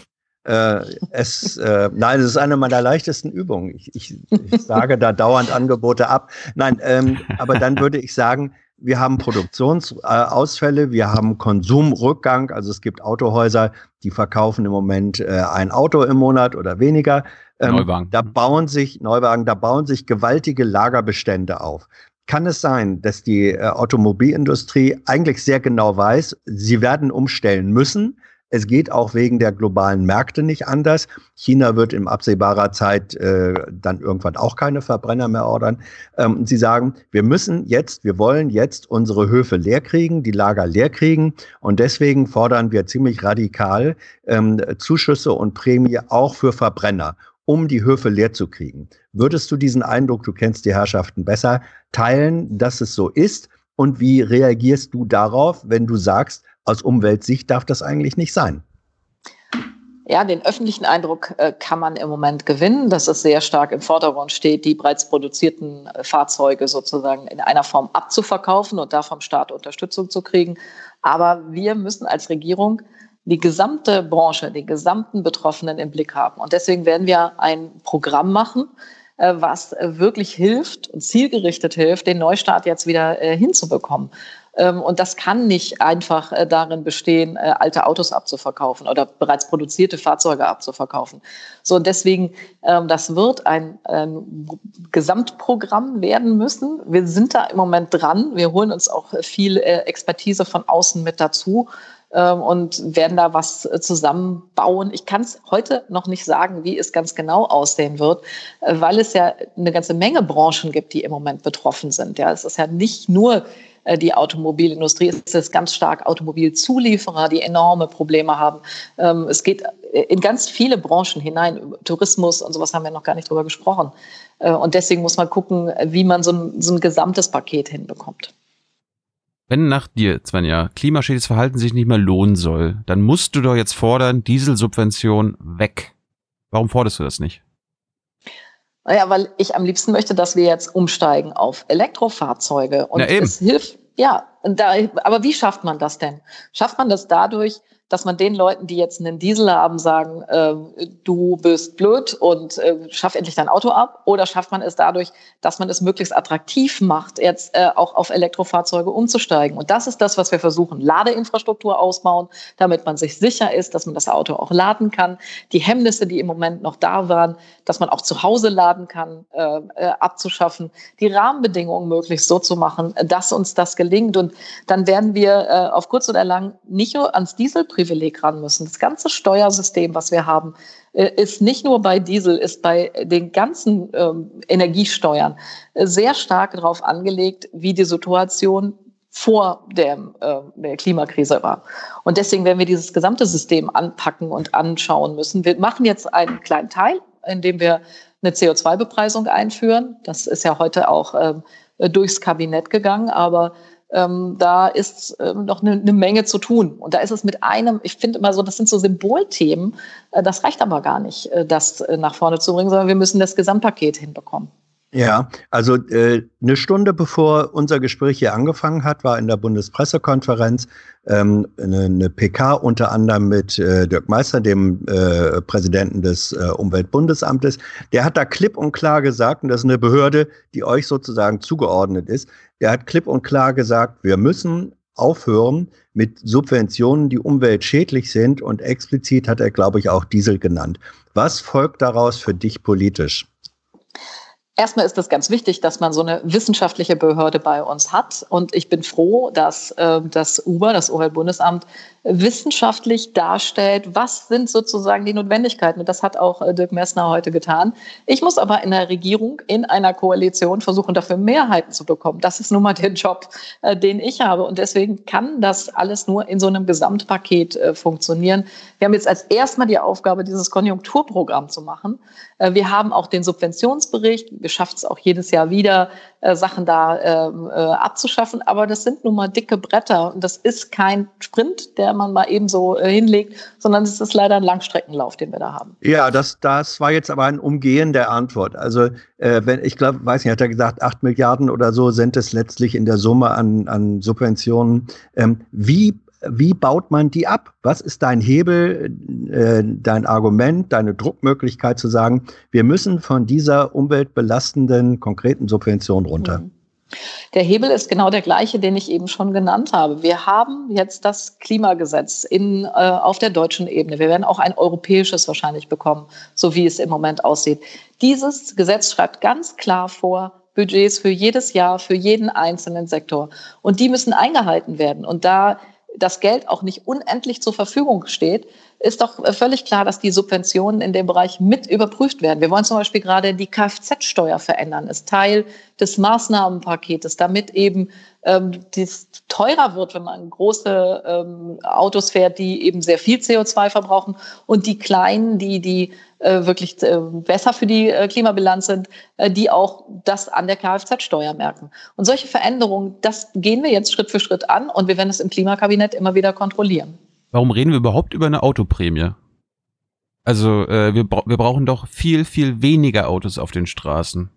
äh, es, äh, nein, es ist eine meiner leichtesten Übungen. Ich, ich, ich sage da dauernd Angebote ab. Nein, ähm, aber dann würde ich sagen, wir haben Produktionsausfälle, wir haben Konsumrückgang. Also es gibt Autohäuser, die verkaufen im Moment äh, ein Auto im Monat oder weniger. Ähm, Neuwagen. Da bauen sich Neuwagen, da bauen sich gewaltige Lagerbestände auf. Kann es sein, dass die äh, Automobilindustrie eigentlich sehr genau weiß, sie werden umstellen müssen? Es geht auch wegen der globalen Märkte nicht anders. China wird in absehbarer Zeit äh, dann irgendwann auch keine Verbrenner mehr ordern. Ähm, sie sagen, wir müssen jetzt, wir wollen jetzt unsere Höfe leer kriegen, die Lager leer kriegen. Und deswegen fordern wir ziemlich radikal ähm, Zuschüsse und Prämie auch für Verbrenner um die Höfe leer zu kriegen. Würdest du diesen Eindruck, du kennst die Herrschaften besser, teilen, dass es so ist? Und wie reagierst du darauf, wenn du sagst, aus Umweltsicht darf das eigentlich nicht sein. Ja, den öffentlichen Eindruck äh, kann man im Moment gewinnen, dass es sehr stark im Vordergrund steht, die bereits produzierten äh, Fahrzeuge sozusagen in einer Form abzuverkaufen und da vom Staat Unterstützung zu kriegen. Aber wir müssen als Regierung die gesamte Branche, die gesamten Betroffenen im Blick haben. Und deswegen werden wir ein Programm machen, äh, was wirklich hilft und zielgerichtet hilft, den Neustart jetzt wieder äh, hinzubekommen. Ähm, und das kann nicht einfach äh, darin bestehen, alte Autos abzuverkaufen oder bereits produzierte Fahrzeuge abzuverkaufen. So, und deswegen, ähm, das wird ein, ein Gesamtprogramm werden müssen. Wir sind da im Moment dran. Wir holen uns auch viel Expertise von außen mit dazu ähm, und werden da was zusammenbauen. Ich kann es heute noch nicht sagen, wie es ganz genau aussehen wird, weil es ja eine ganze Menge Branchen gibt, die im Moment betroffen sind. Ja, es ist ja nicht nur äh, die Automobilindustrie. Es ist ganz stark Automobilzulieferer, die enorme Probleme haben. Ähm, es geht in ganz viele Branchen hinein. Tourismus und sowas haben wir noch gar nicht drüber gesprochen. Äh, und deswegen muss man gucken, wie man so ein, so ein gesamtes Paket hinbekommt. Wenn nach dir, Svenja, klimaschädliches Verhalten sich nicht mehr lohnen soll, dann musst du doch jetzt fordern, Dieselsubvention weg. Warum forderst du das nicht? Naja, weil ich am liebsten möchte, dass wir jetzt umsteigen auf Elektrofahrzeuge. Und es hilft, ja, da, aber wie schafft man das denn? Schafft man das dadurch, dass man den Leuten, die jetzt einen Diesel haben, sagen, äh, du bist blöd und äh, schaff endlich dein Auto ab? Oder schafft man es dadurch, dass man es möglichst attraktiv macht, jetzt äh, auch auf Elektrofahrzeuge umzusteigen? Und das ist das, was wir versuchen. Ladeinfrastruktur ausbauen, damit man sich sicher ist, dass man das Auto auch laden kann. Die Hemmnisse, die im Moment noch da waren, dass man auch zu Hause laden kann, äh, äh, abzuschaffen. Die Rahmenbedingungen möglichst so zu machen, dass uns das gelingt. Und dann werden wir äh, auf kurz oder lang nicht nur ans Diesel Privileg ran müssen. Das ganze Steuersystem, was wir haben, äh, ist nicht nur bei Diesel, ist bei den ganzen ähm, Energiesteuern äh, sehr stark darauf angelegt, wie die Situation vor dem, äh, der Klimakrise war. Und deswegen werden wir dieses gesamte System anpacken und anschauen müssen. Wir machen jetzt einen kleinen Teil, indem wir eine CO2-Bepreisung einführen. Das ist ja heute auch ähm, durchs Kabinett gegangen, aber ähm, da ist ähm, noch eine, eine, Menge zu tun. Und da ist es mit einem, ich finde immer so, das sind so Symbolthemen, äh, das reicht aber gar nicht, äh, das äh, nach vorne zu bringen, sondern wir müssen das Gesamtpaket hinbekommen. Ja, also äh, eine Stunde bevor unser Gespräch hier angefangen hat, war in der Bundespressekonferenz ähm, eine, eine PK unter anderem mit äh, Dirk Meister, dem äh, Präsidenten des äh, Umweltbundesamtes. Der hat da klipp und klar gesagt, und das ist eine Behörde, die euch sozusagen zugeordnet ist, der hat klipp und klar gesagt, wir müssen aufhören mit Subventionen, die umweltschädlich sind. Und explizit hat er, glaube ich, auch Diesel genannt. Was folgt daraus für dich politisch? Erstmal ist es ganz wichtig, dass man so eine wissenschaftliche Behörde bei uns hat. Und ich bin froh, dass äh, das UBA, das Umweltbundesamt, wissenschaftlich darstellt, was sind sozusagen die Notwendigkeiten. Und das hat auch äh, Dirk Messner heute getan. Ich muss aber in der Regierung, in einer Koalition versuchen, dafür Mehrheiten zu bekommen. Das ist nun mal der Job, äh, den ich habe. Und deswegen kann das alles nur in so einem Gesamtpaket äh, funktionieren. Wir haben jetzt als erstmal die Aufgabe, dieses Konjunkturprogramm zu machen. Wir haben auch den Subventionsbericht. Wir schaffen es auch jedes Jahr wieder, Sachen da ähm, abzuschaffen. Aber das sind nun mal dicke Bretter. Und das ist kein Sprint, der man mal eben so äh, hinlegt, sondern es ist leider ein Langstreckenlauf, den wir da haben. Ja, das, das war jetzt aber ein Umgehen der Antwort. Also, äh, wenn ich glaube, weiß nicht, hat er gesagt, acht Milliarden oder so sind es letztlich in der Summe an, an Subventionen. Ähm, wie wie baut man die ab? Was ist dein Hebel, äh, dein Argument, deine Druckmöglichkeit zu sagen, wir müssen von dieser umweltbelastenden konkreten Subvention runter? Mhm. Der Hebel ist genau der gleiche, den ich eben schon genannt habe. Wir haben jetzt das Klimagesetz in, äh, auf der deutschen Ebene. Wir werden auch ein europäisches wahrscheinlich bekommen, so wie es im Moment aussieht. Dieses Gesetz schreibt ganz klar vor, Budgets für jedes Jahr, für jeden einzelnen Sektor. Und die müssen eingehalten werden. Und da das Geld auch nicht unendlich zur Verfügung steht, ist doch völlig klar, dass die Subventionen in dem Bereich mit überprüft werden. Wir wollen zum Beispiel gerade die Kfz-Steuer verändern, ist Teil des Maßnahmenpaketes, damit eben ähm, dies teurer wird, wenn man große ähm, Autos fährt, die eben sehr viel CO2 verbrauchen und die kleinen, die, die äh, wirklich äh, besser für die äh, Klimabilanz sind, äh, die auch das an der Kfz-Steuer merken. Und solche Veränderungen, das gehen wir jetzt Schritt für Schritt an und wir werden es im Klimakabinett immer wieder kontrollieren. Warum reden wir überhaupt über eine Autoprämie? Also äh, wir, wir brauchen doch viel, viel weniger Autos auf den Straßen.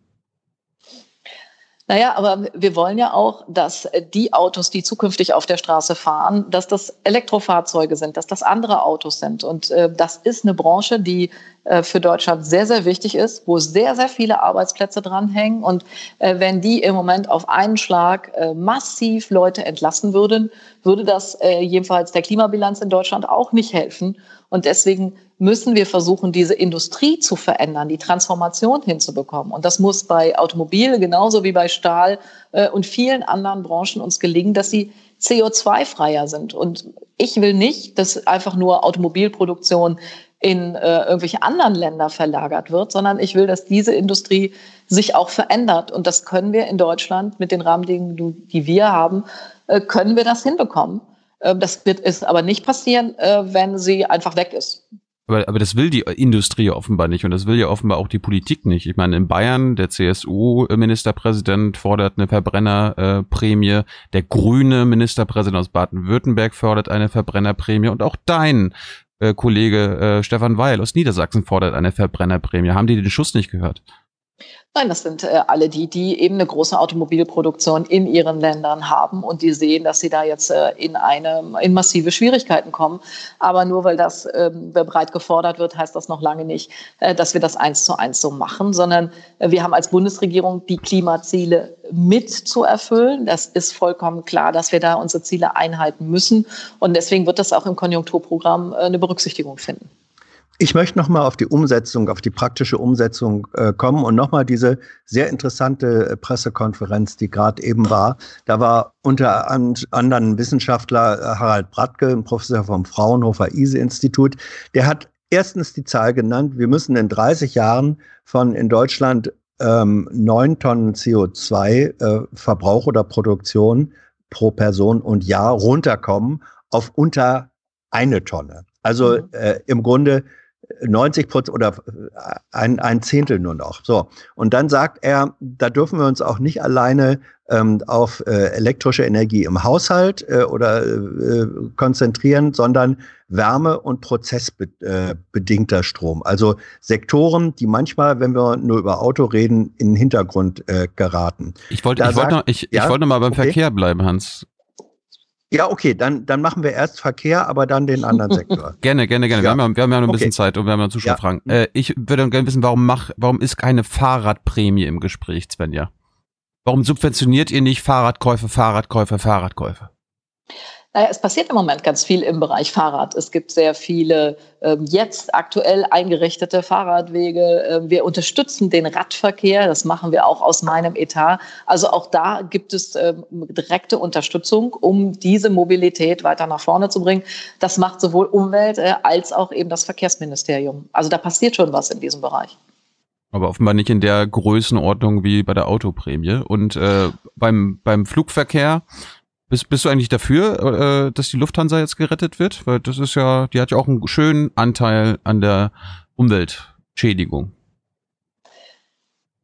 Naja, aber wir wollen ja auch, dass die Autos, die zukünftig auf der Straße fahren, dass das Elektrofahrzeuge sind, dass das andere Autos sind. Und äh, das ist eine Branche, die äh, für Deutschland sehr, sehr wichtig ist, wo sehr, sehr viele Arbeitsplätze dranhängen. Und äh, wenn die im Moment auf einen Schlag äh, massiv Leute entlassen würden, würde das äh, jedenfalls der Klimabilanz in Deutschland auch nicht helfen. Und deswegen müssen wir versuchen, diese Industrie zu verändern, die Transformation hinzubekommen. Und das muss bei Automobil genauso wie bei Stahl äh, und vielen anderen Branchen uns gelingen, dass sie CO2-freier sind. Und ich will nicht, dass einfach nur Automobilproduktion in äh, irgendwelche anderen Länder verlagert wird, sondern ich will, dass diese Industrie sich auch verändert. Und das können wir in Deutschland mit den Rahmenbedingungen, die wir haben, äh, können wir das hinbekommen. Äh, das wird es aber nicht passieren, äh, wenn sie einfach weg ist. Aber, aber das will die Industrie offenbar nicht und das will ja offenbar auch die Politik nicht. Ich meine, in Bayern, der CSU-Ministerpräsident fordert eine Verbrennerprämie, der grüne Ministerpräsident aus Baden-Württemberg fordert eine Verbrennerprämie und auch dein äh, Kollege Stefan Weil aus Niedersachsen fordert eine Verbrennerprämie. Haben die den Schuss nicht gehört? Nein, das sind äh, alle die, die eben eine große Automobilproduktion in ihren Ländern haben und die sehen, dass sie da jetzt äh, in eine in massive Schwierigkeiten kommen. Aber nur weil das ähm, breit gefordert wird, heißt das noch lange nicht, äh, dass wir das eins zu eins so machen, sondern wir haben als Bundesregierung die Klimaziele mit zu erfüllen. Das ist vollkommen klar, dass wir da unsere Ziele einhalten müssen und deswegen wird das auch im Konjunkturprogramm äh, eine Berücksichtigung finden. Ich möchte nochmal auf die Umsetzung, auf die praktische Umsetzung äh, kommen und nochmal diese sehr interessante äh, Pressekonferenz, die gerade eben war. Da war unter an, anderem Wissenschaftler äh, Harald Bratke, ein Professor vom Fraunhofer ISE-Institut, der hat erstens die Zahl genannt, wir müssen in 30 Jahren von in Deutschland ähm, 9 Tonnen CO2-Verbrauch äh, oder Produktion pro Person und Jahr runterkommen auf unter eine Tonne. Also mhm. äh, im Grunde 90 Prozent oder äh, ein, ein Zehntel nur noch. So. Und dann sagt er, da dürfen wir uns auch nicht alleine ähm, auf äh, elektrische Energie im Haushalt äh, oder äh, konzentrieren, sondern Wärme- und prozessbedingter Strom. Also Sektoren, die manchmal, wenn wir nur über Auto reden, in den Hintergrund äh, geraten. Ich wollte, ich wollte, noch, ich, ja? ich wollte noch mal beim okay. Verkehr bleiben, Hans. Ja, okay, dann, dann machen wir erst Verkehr, aber dann den anderen [LAUGHS] Sektor. gerne, gerne, gerne. Ja. Wir, haben, wir haben ja noch ein okay. bisschen Zeit und wir haben noch Zuschauerfragen. Ja. Äh, ich würde gerne wissen, warum, mach, warum ist keine Fahrradprämie im Gespräch, Svenja? Warum subventioniert ihr nicht Fahrradkäufe, Fahrradkäufe, Fahrradkäufe? Naja, es passiert im Moment ganz viel im Bereich Fahrrad. Es gibt sehr viele ähm, jetzt aktuell eingerichtete Fahrradwege. Ähm, wir unterstützen den Radverkehr. Das machen wir auch aus meinem Etat. Also auch da gibt es ähm, direkte Unterstützung, um diese Mobilität weiter nach vorne zu bringen. Das macht sowohl Umwelt äh, als auch eben das Verkehrsministerium. Also da passiert schon was in diesem Bereich. Aber offenbar nicht in der Größenordnung wie bei der Autoprämie. Und äh, beim, beim Flugverkehr bist, bist du eigentlich dafür, äh, dass die Lufthansa jetzt gerettet wird? Weil das ist ja, die hat ja auch einen schönen Anteil an der Umweltschädigung.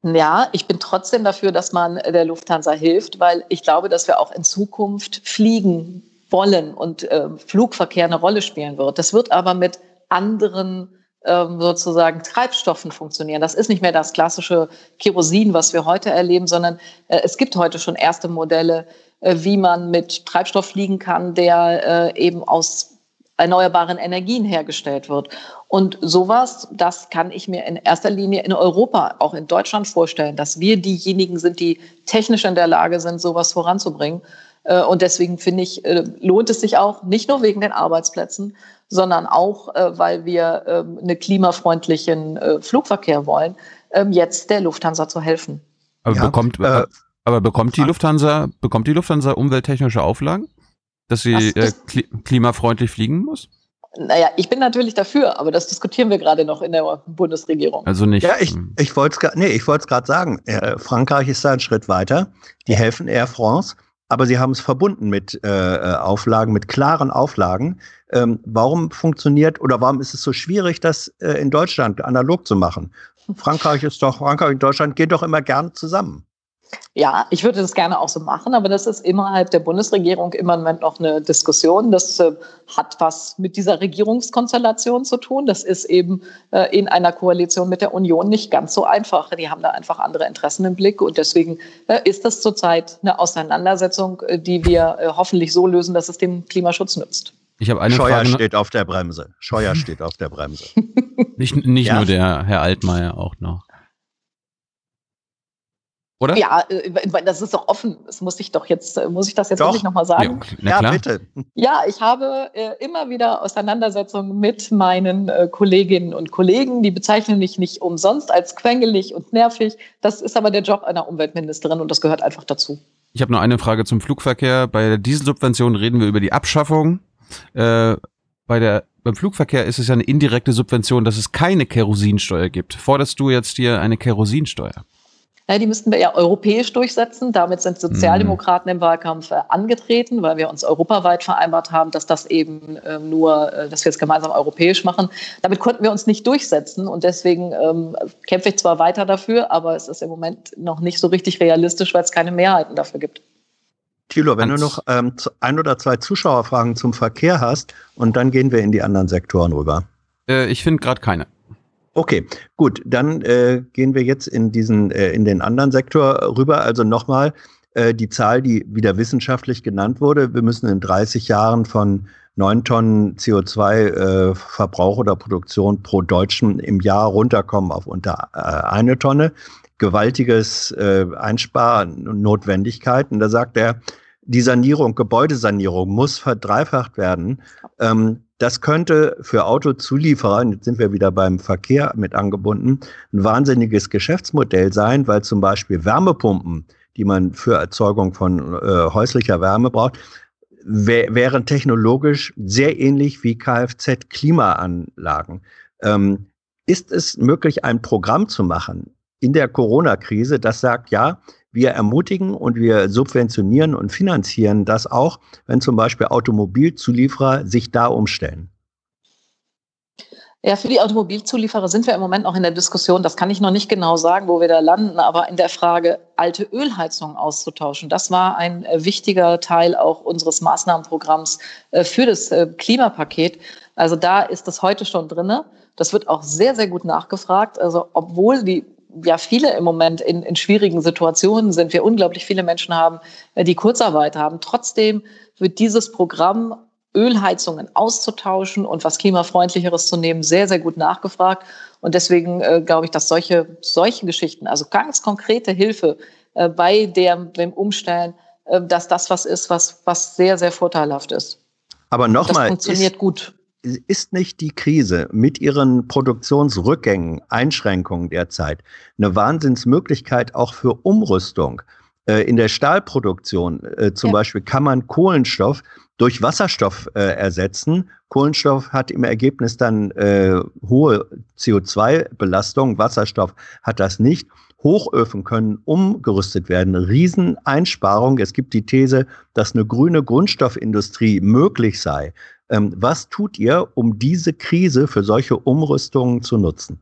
Ja, ich bin trotzdem dafür, dass man der Lufthansa hilft, weil ich glaube, dass wir auch in Zukunft fliegen wollen und äh, Flugverkehr eine Rolle spielen wird. Das wird aber mit anderen ähm, sozusagen Treibstoffen funktionieren. Das ist nicht mehr das klassische Kerosin, was wir heute erleben, sondern äh, es gibt heute schon erste Modelle, wie man mit Treibstoff fliegen kann, der äh, eben aus erneuerbaren Energien hergestellt wird. Und sowas, das kann ich mir in erster Linie in Europa, auch in Deutschland vorstellen, dass wir diejenigen sind, die technisch in der Lage sind, sowas voranzubringen. Äh, und deswegen finde ich, lohnt es sich auch, nicht nur wegen den Arbeitsplätzen, sondern auch, weil wir ähm, einen klimafreundlichen Flugverkehr wollen, ähm, jetzt der Lufthansa zu helfen. Aber ja, bekommt, äh, aber bekommt die Lufthansa, bekommt die Lufthansa umwelttechnische Auflagen? Dass sie äh, kli klimafreundlich fliegen muss? Naja, ich bin natürlich dafür, aber das diskutieren wir gerade noch in der Bundesregierung. Also nicht. Ja, ich, hm. ich wollte es nee, ich gerade sagen. Äh, Frankreich ist da einen Schritt weiter. Die helfen Air France, aber sie haben es verbunden mit äh, äh, Auflagen, mit klaren Auflagen. Ähm, warum funktioniert oder warum ist es so schwierig, das äh, in Deutschland analog zu machen? Frankreich ist doch, Frankreich und Deutschland gehen doch immer gerne zusammen. Ja, ich würde das gerne auch so machen, aber das ist innerhalb der Bundesregierung immer im Moment noch eine Diskussion. Das äh, hat was mit dieser Regierungskonstellation zu tun. Das ist eben äh, in einer Koalition mit der Union nicht ganz so einfach. Die haben da einfach andere Interessen im Blick und deswegen äh, ist das zurzeit eine Auseinandersetzung, die wir hoffentlich so lösen, dass es dem Klimaschutz nützt. Ich habe eine Scheuer Frage. steht auf der Bremse. Scheuer steht auf der Bremse. [LAUGHS] nicht nicht ja. nur der Herr Altmaier, auch noch. Oder? Ja, äh, das ist doch offen. Das muss ich doch jetzt, äh, muss ich das jetzt doch. wirklich nochmal sagen? Ja, ja, bitte. Ja, ich habe äh, immer wieder Auseinandersetzungen mit meinen Kolleginnen und Kollegen. Die bezeichnen mich nicht umsonst als quengelig und nervig. Das ist aber der Job einer Umweltministerin und das gehört einfach dazu. Ich habe noch eine Frage zum Flugverkehr. Bei der Dieselsubvention reden wir über die Abschaffung. Äh, bei der beim Flugverkehr ist es ja eine indirekte Subvention, dass es keine Kerosinsteuer gibt. Forderst du jetzt hier eine Kerosinsteuer? Ja, die müssten wir ja europäisch durchsetzen. Damit sind Sozialdemokraten im Wahlkampf äh, angetreten, weil wir uns europaweit vereinbart haben, dass das eben äh, nur, äh, dass wir es gemeinsam europäisch machen. Damit konnten wir uns nicht durchsetzen und deswegen ähm, kämpfe ich zwar weiter dafür, aber es ist im Moment noch nicht so richtig realistisch, weil es keine Mehrheiten dafür gibt. Thilo, wenn du noch ähm, ein oder zwei Zuschauerfragen zum Verkehr hast und dann gehen wir in die anderen Sektoren rüber. Äh, ich finde gerade keine. Okay, gut, dann äh, gehen wir jetzt in diesen, äh, in den anderen Sektor rüber. Also nochmal äh, die Zahl, die wieder wissenschaftlich genannt wurde. Wir müssen in 30 Jahren von 9 Tonnen CO2-Verbrauch äh, oder Produktion pro Deutschen im Jahr runterkommen auf unter äh, eine Tonne. Gewaltiges äh, Einsparnotwendigkeit. Und da sagt er, die Sanierung, Gebäudesanierung muss verdreifacht werden. Ähm, das könnte für Autozulieferer, jetzt sind wir wieder beim Verkehr mit angebunden, ein wahnsinniges Geschäftsmodell sein, weil zum Beispiel Wärmepumpen, die man für Erzeugung von äh, häuslicher Wärme braucht, wären technologisch sehr ähnlich wie Kfz-Klimaanlagen. Ähm, ist es möglich, ein Programm zu machen in der Corona-Krise, das sagt, ja, wir ermutigen und wir subventionieren und finanzieren das auch, wenn zum Beispiel Automobilzulieferer sich da umstellen. Ja, für die Automobilzulieferer sind wir im Moment noch in der Diskussion. Das kann ich noch nicht genau sagen, wo wir da landen, aber in der Frage, alte Ölheizungen auszutauschen. Das war ein äh, wichtiger Teil auch unseres Maßnahmenprogramms äh, für das äh, Klimapaket. Also da ist das heute schon drinne. Das wird auch sehr, sehr gut nachgefragt. Also obwohl die ja viele im Moment in, in schwierigen Situationen sind, wir unglaublich viele Menschen haben, äh, die Kurzarbeit haben. Trotzdem wird dieses Programm Ölheizungen auszutauschen und was klimafreundlicheres zu nehmen, sehr, sehr gut nachgefragt. Und deswegen äh, glaube ich, dass solche, solche Geschichten, also ganz konkrete Hilfe äh, bei der, dem Umstellen, äh, dass das was ist, was, was sehr, sehr vorteilhaft ist. Aber nochmal. Das funktioniert ist, gut ist nicht die Krise mit ihren Produktionsrückgängen, Einschränkungen derzeit eine Wahnsinnsmöglichkeit auch für Umrüstung? Äh, in der Stahlproduktion äh, zum ja. Beispiel kann man Kohlenstoff durch Wasserstoff äh, ersetzen. Kohlenstoff hat im Ergebnis dann äh, hohe CO2-Belastung, Wasserstoff hat das nicht. Hochöfen können umgerüstet werden. Rieseneinsparung. Es gibt die These, dass eine grüne Grundstoffindustrie möglich sei. Ähm, was tut ihr, um diese Krise für solche Umrüstungen zu nutzen?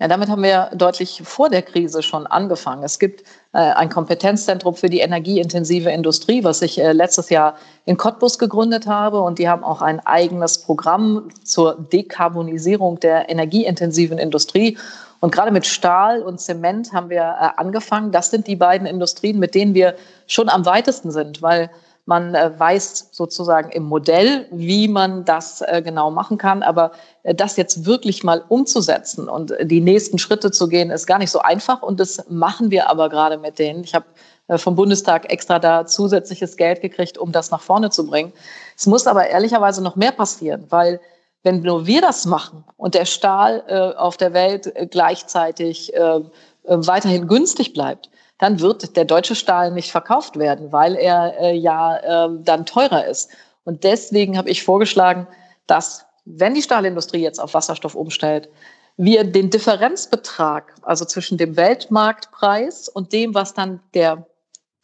Ja, damit haben wir deutlich vor der Krise schon angefangen. Es gibt äh, ein Kompetenzzentrum für die energieintensive Industrie, was ich äh, letztes Jahr in Cottbus gegründet habe. Und die haben auch ein eigenes Programm zur Dekarbonisierung der energieintensiven Industrie. Und gerade mit Stahl und Zement haben wir äh, angefangen. Das sind die beiden Industrien, mit denen wir schon am weitesten sind, weil man äh, weiß sozusagen im Modell, wie man das äh, genau machen kann. Aber äh, das jetzt wirklich mal umzusetzen und die nächsten Schritte zu gehen, ist gar nicht so einfach. Und das machen wir aber gerade mit denen. Ich habe vom Bundestag extra da zusätzliches Geld gekriegt, um das nach vorne zu bringen. Es muss aber ehrlicherweise noch mehr passieren, weil wenn nur wir das machen und der Stahl auf der Welt gleichzeitig weiterhin günstig bleibt, dann wird der deutsche Stahl nicht verkauft werden, weil er äh, ja äh, dann teurer ist. Und deswegen habe ich vorgeschlagen, dass, wenn die Stahlindustrie jetzt auf Wasserstoff umstellt, wir den Differenzbetrag, also zwischen dem Weltmarktpreis und dem, was dann der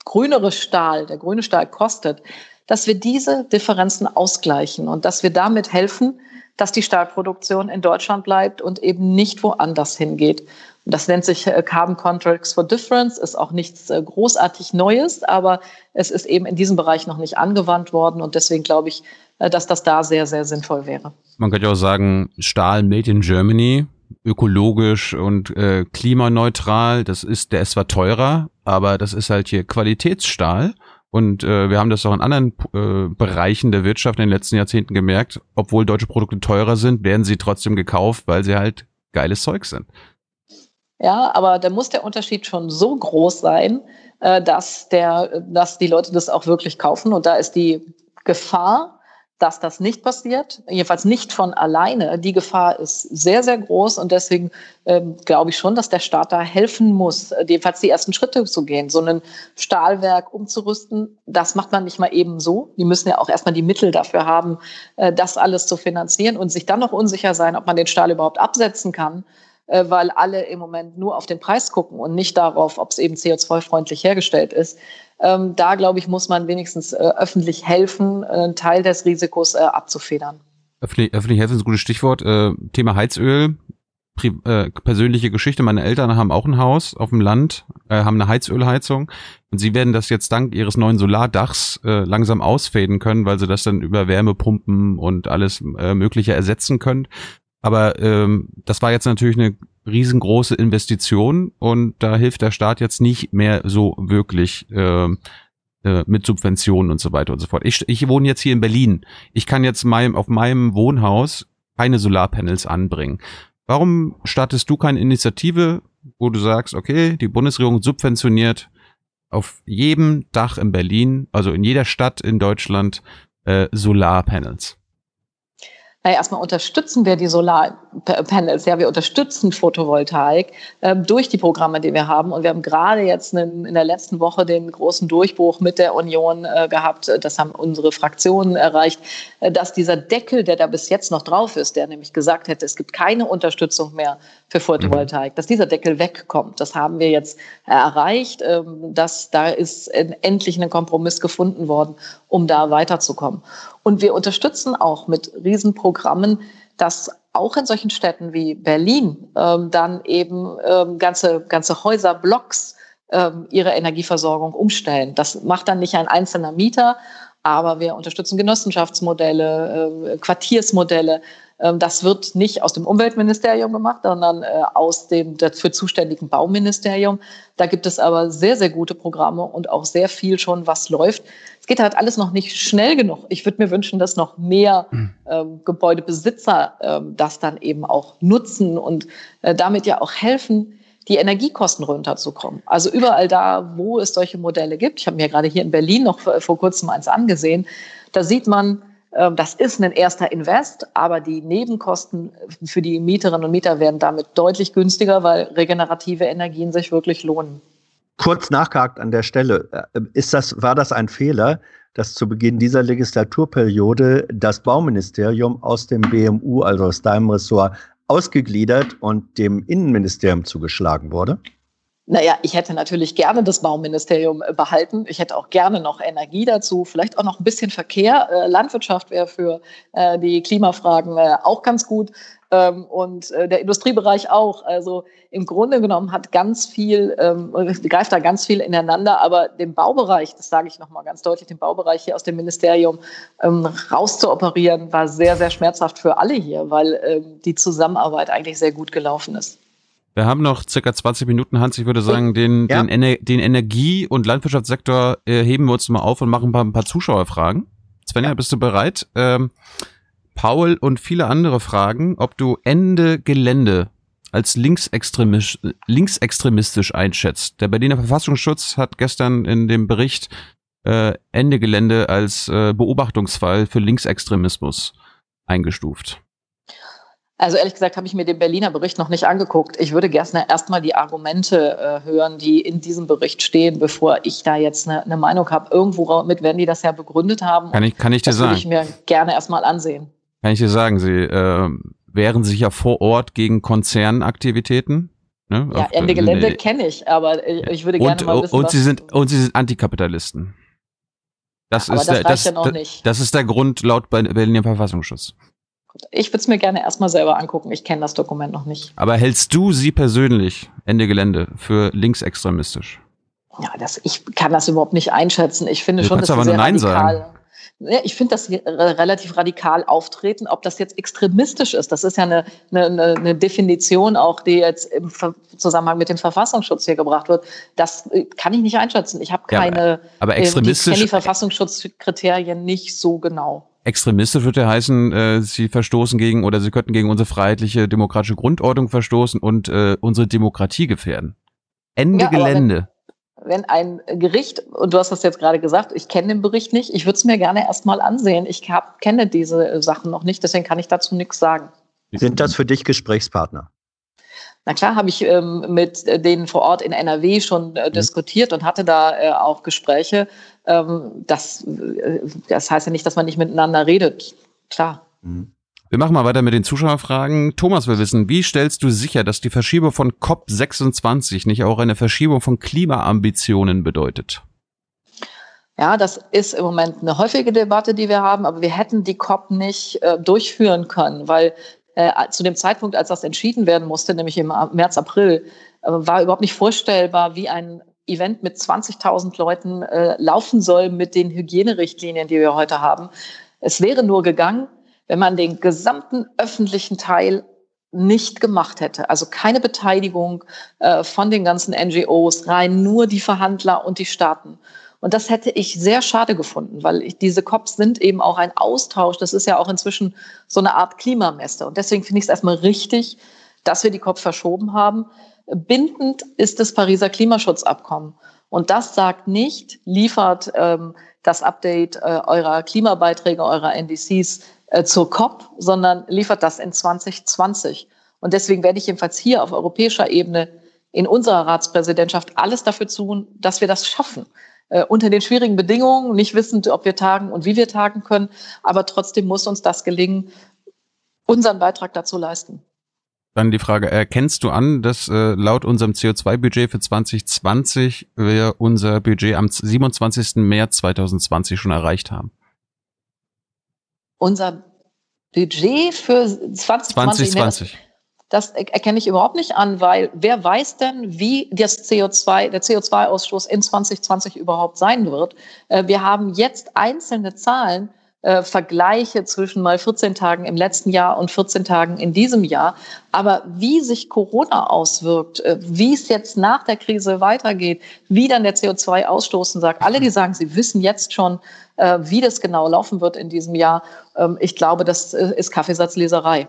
grünere Stahl, der grüne Stahl kostet, dass wir diese Differenzen ausgleichen und dass wir damit helfen, dass die Stahlproduktion in Deutschland bleibt und eben nicht woanders hingeht. Das nennt sich äh, Carbon Contracts for Difference, ist auch nichts äh, großartig Neues, aber es ist eben in diesem Bereich noch nicht angewandt worden und deswegen glaube ich, äh, dass das da sehr, sehr sinnvoll wäre. Man könnte auch sagen, Stahl made in Germany, ökologisch und äh, klimaneutral. Das ist, der ist zwar teurer, aber das ist halt hier Qualitätsstahl. Und äh, wir haben das auch in anderen äh, Bereichen der Wirtschaft in den letzten Jahrzehnten gemerkt. Obwohl deutsche Produkte teurer sind, werden sie trotzdem gekauft, weil sie halt geiles Zeug sind. Ja, aber da muss der Unterschied schon so groß sein, äh, dass, der, dass die Leute das auch wirklich kaufen. Und da ist die Gefahr, dass das nicht passiert, jedenfalls nicht von alleine. Die Gefahr ist sehr, sehr groß und deswegen ähm, glaube ich schon, dass der Staat da helfen muss, jedenfalls die ersten Schritte zu gehen. So ein Stahlwerk umzurüsten, das macht man nicht mal eben so. Die müssen ja auch erstmal die Mittel dafür haben, äh, das alles zu finanzieren und sich dann noch unsicher sein, ob man den Stahl überhaupt absetzen kann äh, weil alle im Moment nur auf den Preis gucken und nicht darauf, ob es eben CO2-freundlich hergestellt ist. Ähm, da, glaube ich, muss man wenigstens äh, öffentlich helfen, äh, einen Teil des Risikos äh, abzufedern. Öffentlich, öffentlich helfen ist ein gutes Stichwort. Äh, Thema Heizöl. Pri äh, persönliche Geschichte. Meine Eltern haben auch ein Haus auf dem Land, äh, haben eine Heizölheizung und sie werden das jetzt dank ihres neuen Solardachs äh, langsam ausfäden können, weil sie das dann über Wärmepumpen und alles äh, Mögliche ersetzen können. Aber ähm, das war jetzt natürlich eine riesengroße Investition und da hilft der Staat jetzt nicht mehr so wirklich äh, äh, mit Subventionen und so weiter und so fort. Ich, ich wohne jetzt hier in Berlin. Ich kann jetzt mein, auf meinem Wohnhaus keine Solarpanels anbringen. Warum startest du keine Initiative, wo du sagst, okay, die Bundesregierung subventioniert auf jedem Dach in Berlin, also in jeder Stadt in Deutschland, äh, Solarpanels? Naja, erstmal unterstützen wir die Solarpanels, ja, wir unterstützen Photovoltaik ähm, durch die Programme, die wir haben. Und wir haben gerade jetzt einen, in der letzten Woche den großen Durchbruch mit der Union äh, gehabt. Das haben unsere Fraktionen erreicht, äh, dass dieser Deckel, der da bis jetzt noch drauf ist, der nämlich gesagt hätte, es gibt keine Unterstützung mehr für Photovoltaik, dass dieser Deckel wegkommt. Das haben wir jetzt erreicht. Ähm, dass da ist endlich ein Kompromiss gefunden worden, um da weiterzukommen. Und wir unterstützen auch mit Riesenprogrammen, dass auch in solchen Städten wie Berlin ähm, dann eben ähm, ganze, ganze Häuser, Blocks ähm, ihre Energieversorgung umstellen. Das macht dann nicht ein einzelner Mieter, aber wir unterstützen Genossenschaftsmodelle, äh, Quartiersmodelle, das wird nicht aus dem Umweltministerium gemacht, sondern äh, aus dem dafür zuständigen Bauministerium. Da gibt es aber sehr, sehr gute Programme und auch sehr viel schon, was läuft. Es geht halt alles noch nicht schnell genug. Ich würde mir wünschen, dass noch mehr hm. ähm, Gebäudebesitzer ähm, das dann eben auch nutzen und äh, damit ja auch helfen, die Energiekosten runterzukommen. Also überall da, wo es solche Modelle gibt. Ich habe mir gerade hier in Berlin noch vor kurzem eins angesehen. Da sieht man, ähm, das ist ein erster Invest, aber die Nebenkosten für die Mieterinnen und Mieter werden damit deutlich günstiger, weil regenerative Energien sich wirklich lohnen. Kurz nachgehakt an der Stelle. Äh, ist das, war das ein Fehler, dass zu Beginn dieser Legislaturperiode das Bauministerium aus dem BMU, also aus deinem Ressort, ausgegliedert und dem Innenministerium zugeschlagen wurde? Naja, ich hätte natürlich gerne das Bauministerium äh, behalten. Ich hätte auch gerne noch Energie dazu, vielleicht auch noch ein bisschen Verkehr. Äh, Landwirtschaft wäre für äh, die Klimafragen auch ganz gut ähm, und der Industriebereich auch. Also im Grunde genommen hat ganz viel, ähm, greift da ganz viel ineinander, aber den Baubereich, das sage ich nochmal ganz deutlich, den Baubereich hier aus dem Ministerium ähm, rauszuoperieren, war sehr, sehr schmerzhaft für alle hier, weil die Zusammenarbeit eigentlich sehr gut gelaufen ist. Wir haben noch circa 20 Minuten, Hans. Ich würde sagen, den, ja. den, Ener den Energie- und Landwirtschaftssektor äh, heben wir uns mal auf und machen ein paar, ein paar Zuschauerfragen. Svenja, ja. bist du bereit? Ähm, Paul und viele andere fragen, ob du Ende Gelände als linksextremistisch, linksextremistisch einschätzt. Der Berliner Verfassungsschutz hat gestern in dem Bericht äh, Ende Gelände als äh, Beobachtungsfall für Linksextremismus eingestuft. Also ehrlich gesagt habe ich mir den Berliner Bericht noch nicht angeguckt. Ich würde gerne erstmal die Argumente äh, hören, die in diesem Bericht stehen, bevor ich da jetzt eine, eine Meinung habe. Irgendwo mit werden die das ja begründet haben. Kann ich, kann ich dir das sagen? Das würde ich mir gerne erstmal ansehen. Kann ich dir sagen, Sie äh, wehren sich ja vor Ort gegen Konzernaktivitäten. Ne? Ja, Auf, Ende Gelände äh, kenne ich, aber ich würde gerne und, mal wissen, und sie sind Und Sie sind Antikapitalisten. Das, ist, das, der, das, ja das, das ist der Grund laut Berliner Verfassungsschutz. Ich würde es mir gerne erstmal selber angucken. Ich kenne das Dokument noch nicht. Aber hältst du sie persönlich, Ende Gelände, für linksextremistisch? Ja, das, ich kann das überhaupt nicht einschätzen. Ich finde du schon, dass aber sie sehr Nein radikal, sagen. Ja, ich finde das relativ radikal auftreten. Ob das jetzt extremistisch ist, das ist ja eine, eine, eine Definition auch, die jetzt im Zusammenhang mit dem Verfassungsschutz hier gebracht wird. Das äh, kann ich nicht einschätzen. Ich habe keine, ja, aber, aber extremistisch, ich kenne die Verfassungsschutzkriterien nicht so genau. Extremistisch würde ja heißen, äh, sie verstoßen gegen oder sie könnten gegen unsere freiheitliche demokratische Grundordnung verstoßen und äh, unsere Demokratie gefährden. Ende ja, Gelände wenn ein Gericht, und du hast das jetzt gerade gesagt, ich kenne den Bericht nicht, ich würde es mir gerne erstmal ansehen. Ich hab, kenne diese Sachen noch nicht, deswegen kann ich dazu nichts sagen. Sind das für dich Gesprächspartner? Na klar, habe ich ähm, mit denen vor Ort in NRW schon äh, mhm. diskutiert und hatte da äh, auch Gespräche. Ähm, das, äh, das heißt ja nicht, dass man nicht miteinander redet. Klar. Mhm. Wir machen mal weiter mit den Zuschauerfragen. Thomas will wissen, wie stellst du sicher, dass die Verschiebung von COP26 nicht auch eine Verschiebung von Klimaambitionen bedeutet? Ja, das ist im Moment eine häufige Debatte, die wir haben, aber wir hätten die COP nicht äh, durchführen können, weil äh, zu dem Zeitpunkt, als das entschieden werden musste, nämlich im März, April, äh, war überhaupt nicht vorstellbar, wie ein Event mit 20.000 Leuten äh, laufen soll mit den Hygienerichtlinien, die wir heute haben. Es wäre nur gegangen, wenn man den gesamten öffentlichen Teil nicht gemacht hätte. Also keine Beteiligung äh, von den ganzen NGOs, rein nur die Verhandler und die Staaten. Und das hätte ich sehr schade gefunden, weil ich, diese COPs sind eben auch ein Austausch. Das ist ja auch inzwischen so eine Art Klimamesse. Und deswegen finde ich es erstmal richtig, dass wir die COP verschoben haben. Bindend ist das Pariser Klimaschutzabkommen. Und das sagt nicht, liefert ähm, das Update äh, eurer Klimabeiträge, eurer NDCs äh, zur COP, sondern liefert das in 2020. Und deswegen werde ich jedenfalls hier auf europäischer Ebene in unserer Ratspräsidentschaft alles dafür tun, dass wir das schaffen. Äh, unter den schwierigen Bedingungen, nicht wissend, ob wir tagen und wie wir tagen können, aber trotzdem muss uns das gelingen, unseren Beitrag dazu leisten. Dann die Frage, erkennst du an, dass äh, laut unserem CO2-Budget für 2020 wir unser Budget am 27. März 2020 schon erreicht haben? unser Budget für 2020, 2020. Das erkenne ich überhaupt nicht an, weil wer weiß denn, wie das CO2, der CO2-Ausstoß in 2020 überhaupt sein wird? Äh, wir haben jetzt einzelne Zahlen, äh, Vergleiche zwischen mal 14 Tagen im letzten Jahr und 14 Tagen in diesem Jahr. Aber wie sich Corona auswirkt, äh, wie es jetzt nach der Krise weitergeht, wie dann der CO2-Ausstoßen sagt, alle, die sagen, sie wissen jetzt schon, äh, wie das genau laufen wird in diesem Jahr, ähm, ich glaube, das äh, ist Kaffeesatzleserei.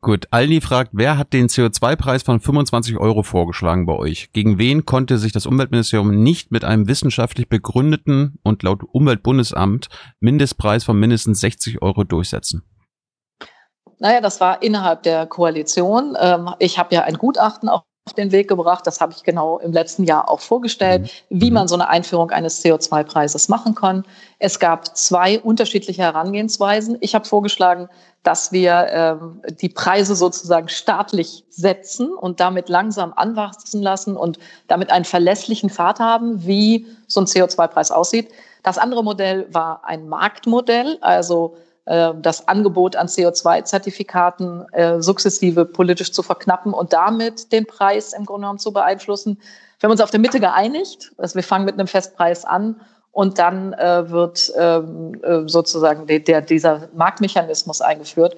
Gut, Aldi fragt, wer hat den CO2-Preis von 25 Euro vorgeschlagen bei euch? Gegen wen konnte sich das Umweltministerium nicht mit einem wissenschaftlich begründeten und laut Umweltbundesamt Mindestpreis von mindestens 60 Euro durchsetzen? Naja, das war innerhalb der Koalition. Ähm, ich habe ja ein Gutachten auch auf den Weg gebracht. Das habe ich genau im letzten Jahr auch vorgestellt, mhm. wie man mhm. so eine Einführung eines CO2-Preises machen kann. Es gab zwei unterschiedliche Herangehensweisen. Ich habe vorgeschlagen, dass wir ähm, die Preise sozusagen staatlich setzen und damit langsam anwachsen lassen und damit einen verlässlichen Pfad haben, wie so ein CO2-Preis aussieht. Das andere Modell war ein Marktmodell, also das Angebot an CO2-Zertifikaten äh, sukzessive politisch zu verknappen und damit den Preis im Grunde genommen zu beeinflussen. Wir haben uns auf der Mitte geeinigt, also wir fangen mit einem Festpreis an und dann äh, wird ähm, äh, sozusagen der, dieser Marktmechanismus eingeführt.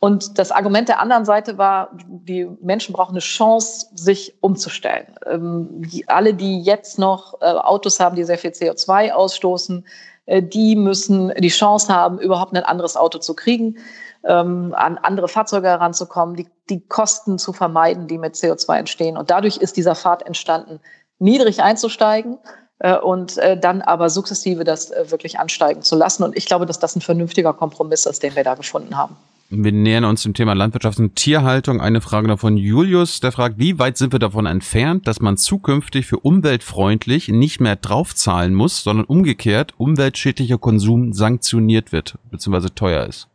Und das Argument der anderen Seite war, die Menschen brauchen eine Chance, sich umzustellen. Ähm, alle, die jetzt noch äh, Autos haben, die sehr viel CO2 ausstoßen, äh, die müssen die Chance haben, überhaupt ein anderes Auto zu kriegen, ähm, an andere Fahrzeuge heranzukommen, die, die Kosten zu vermeiden, die mit CO2 entstehen. Und dadurch ist dieser Pfad entstanden, niedrig einzusteigen äh, und äh, dann aber sukzessive das wirklich ansteigen zu lassen. Und ich glaube, dass das ein vernünftiger Kompromiss ist, den wir da gefunden haben. Wir nähern uns dem Thema Landwirtschaft und Tierhaltung. Eine Frage noch von Julius, der fragt, wie weit sind wir davon entfernt, dass man zukünftig für umweltfreundlich nicht mehr draufzahlen muss, sondern umgekehrt umweltschädlicher Konsum sanktioniert wird, beziehungsweise teuer ist?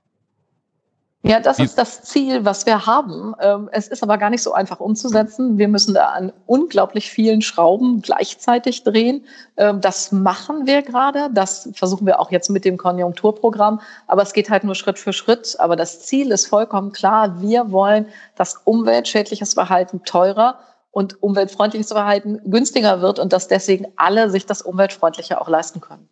Ja, das ist das Ziel, was wir haben. Ähm, es ist aber gar nicht so einfach umzusetzen. Wir müssen da an unglaublich vielen Schrauben gleichzeitig drehen. Ähm, das machen wir gerade. Das versuchen wir auch jetzt mit dem Konjunkturprogramm. Aber es geht halt nur Schritt für Schritt. Aber das Ziel ist vollkommen klar. Wir wollen, dass umweltschädliches Verhalten teurer und umweltfreundliches Verhalten günstiger wird und dass deswegen alle sich das Umweltfreundliche auch leisten können.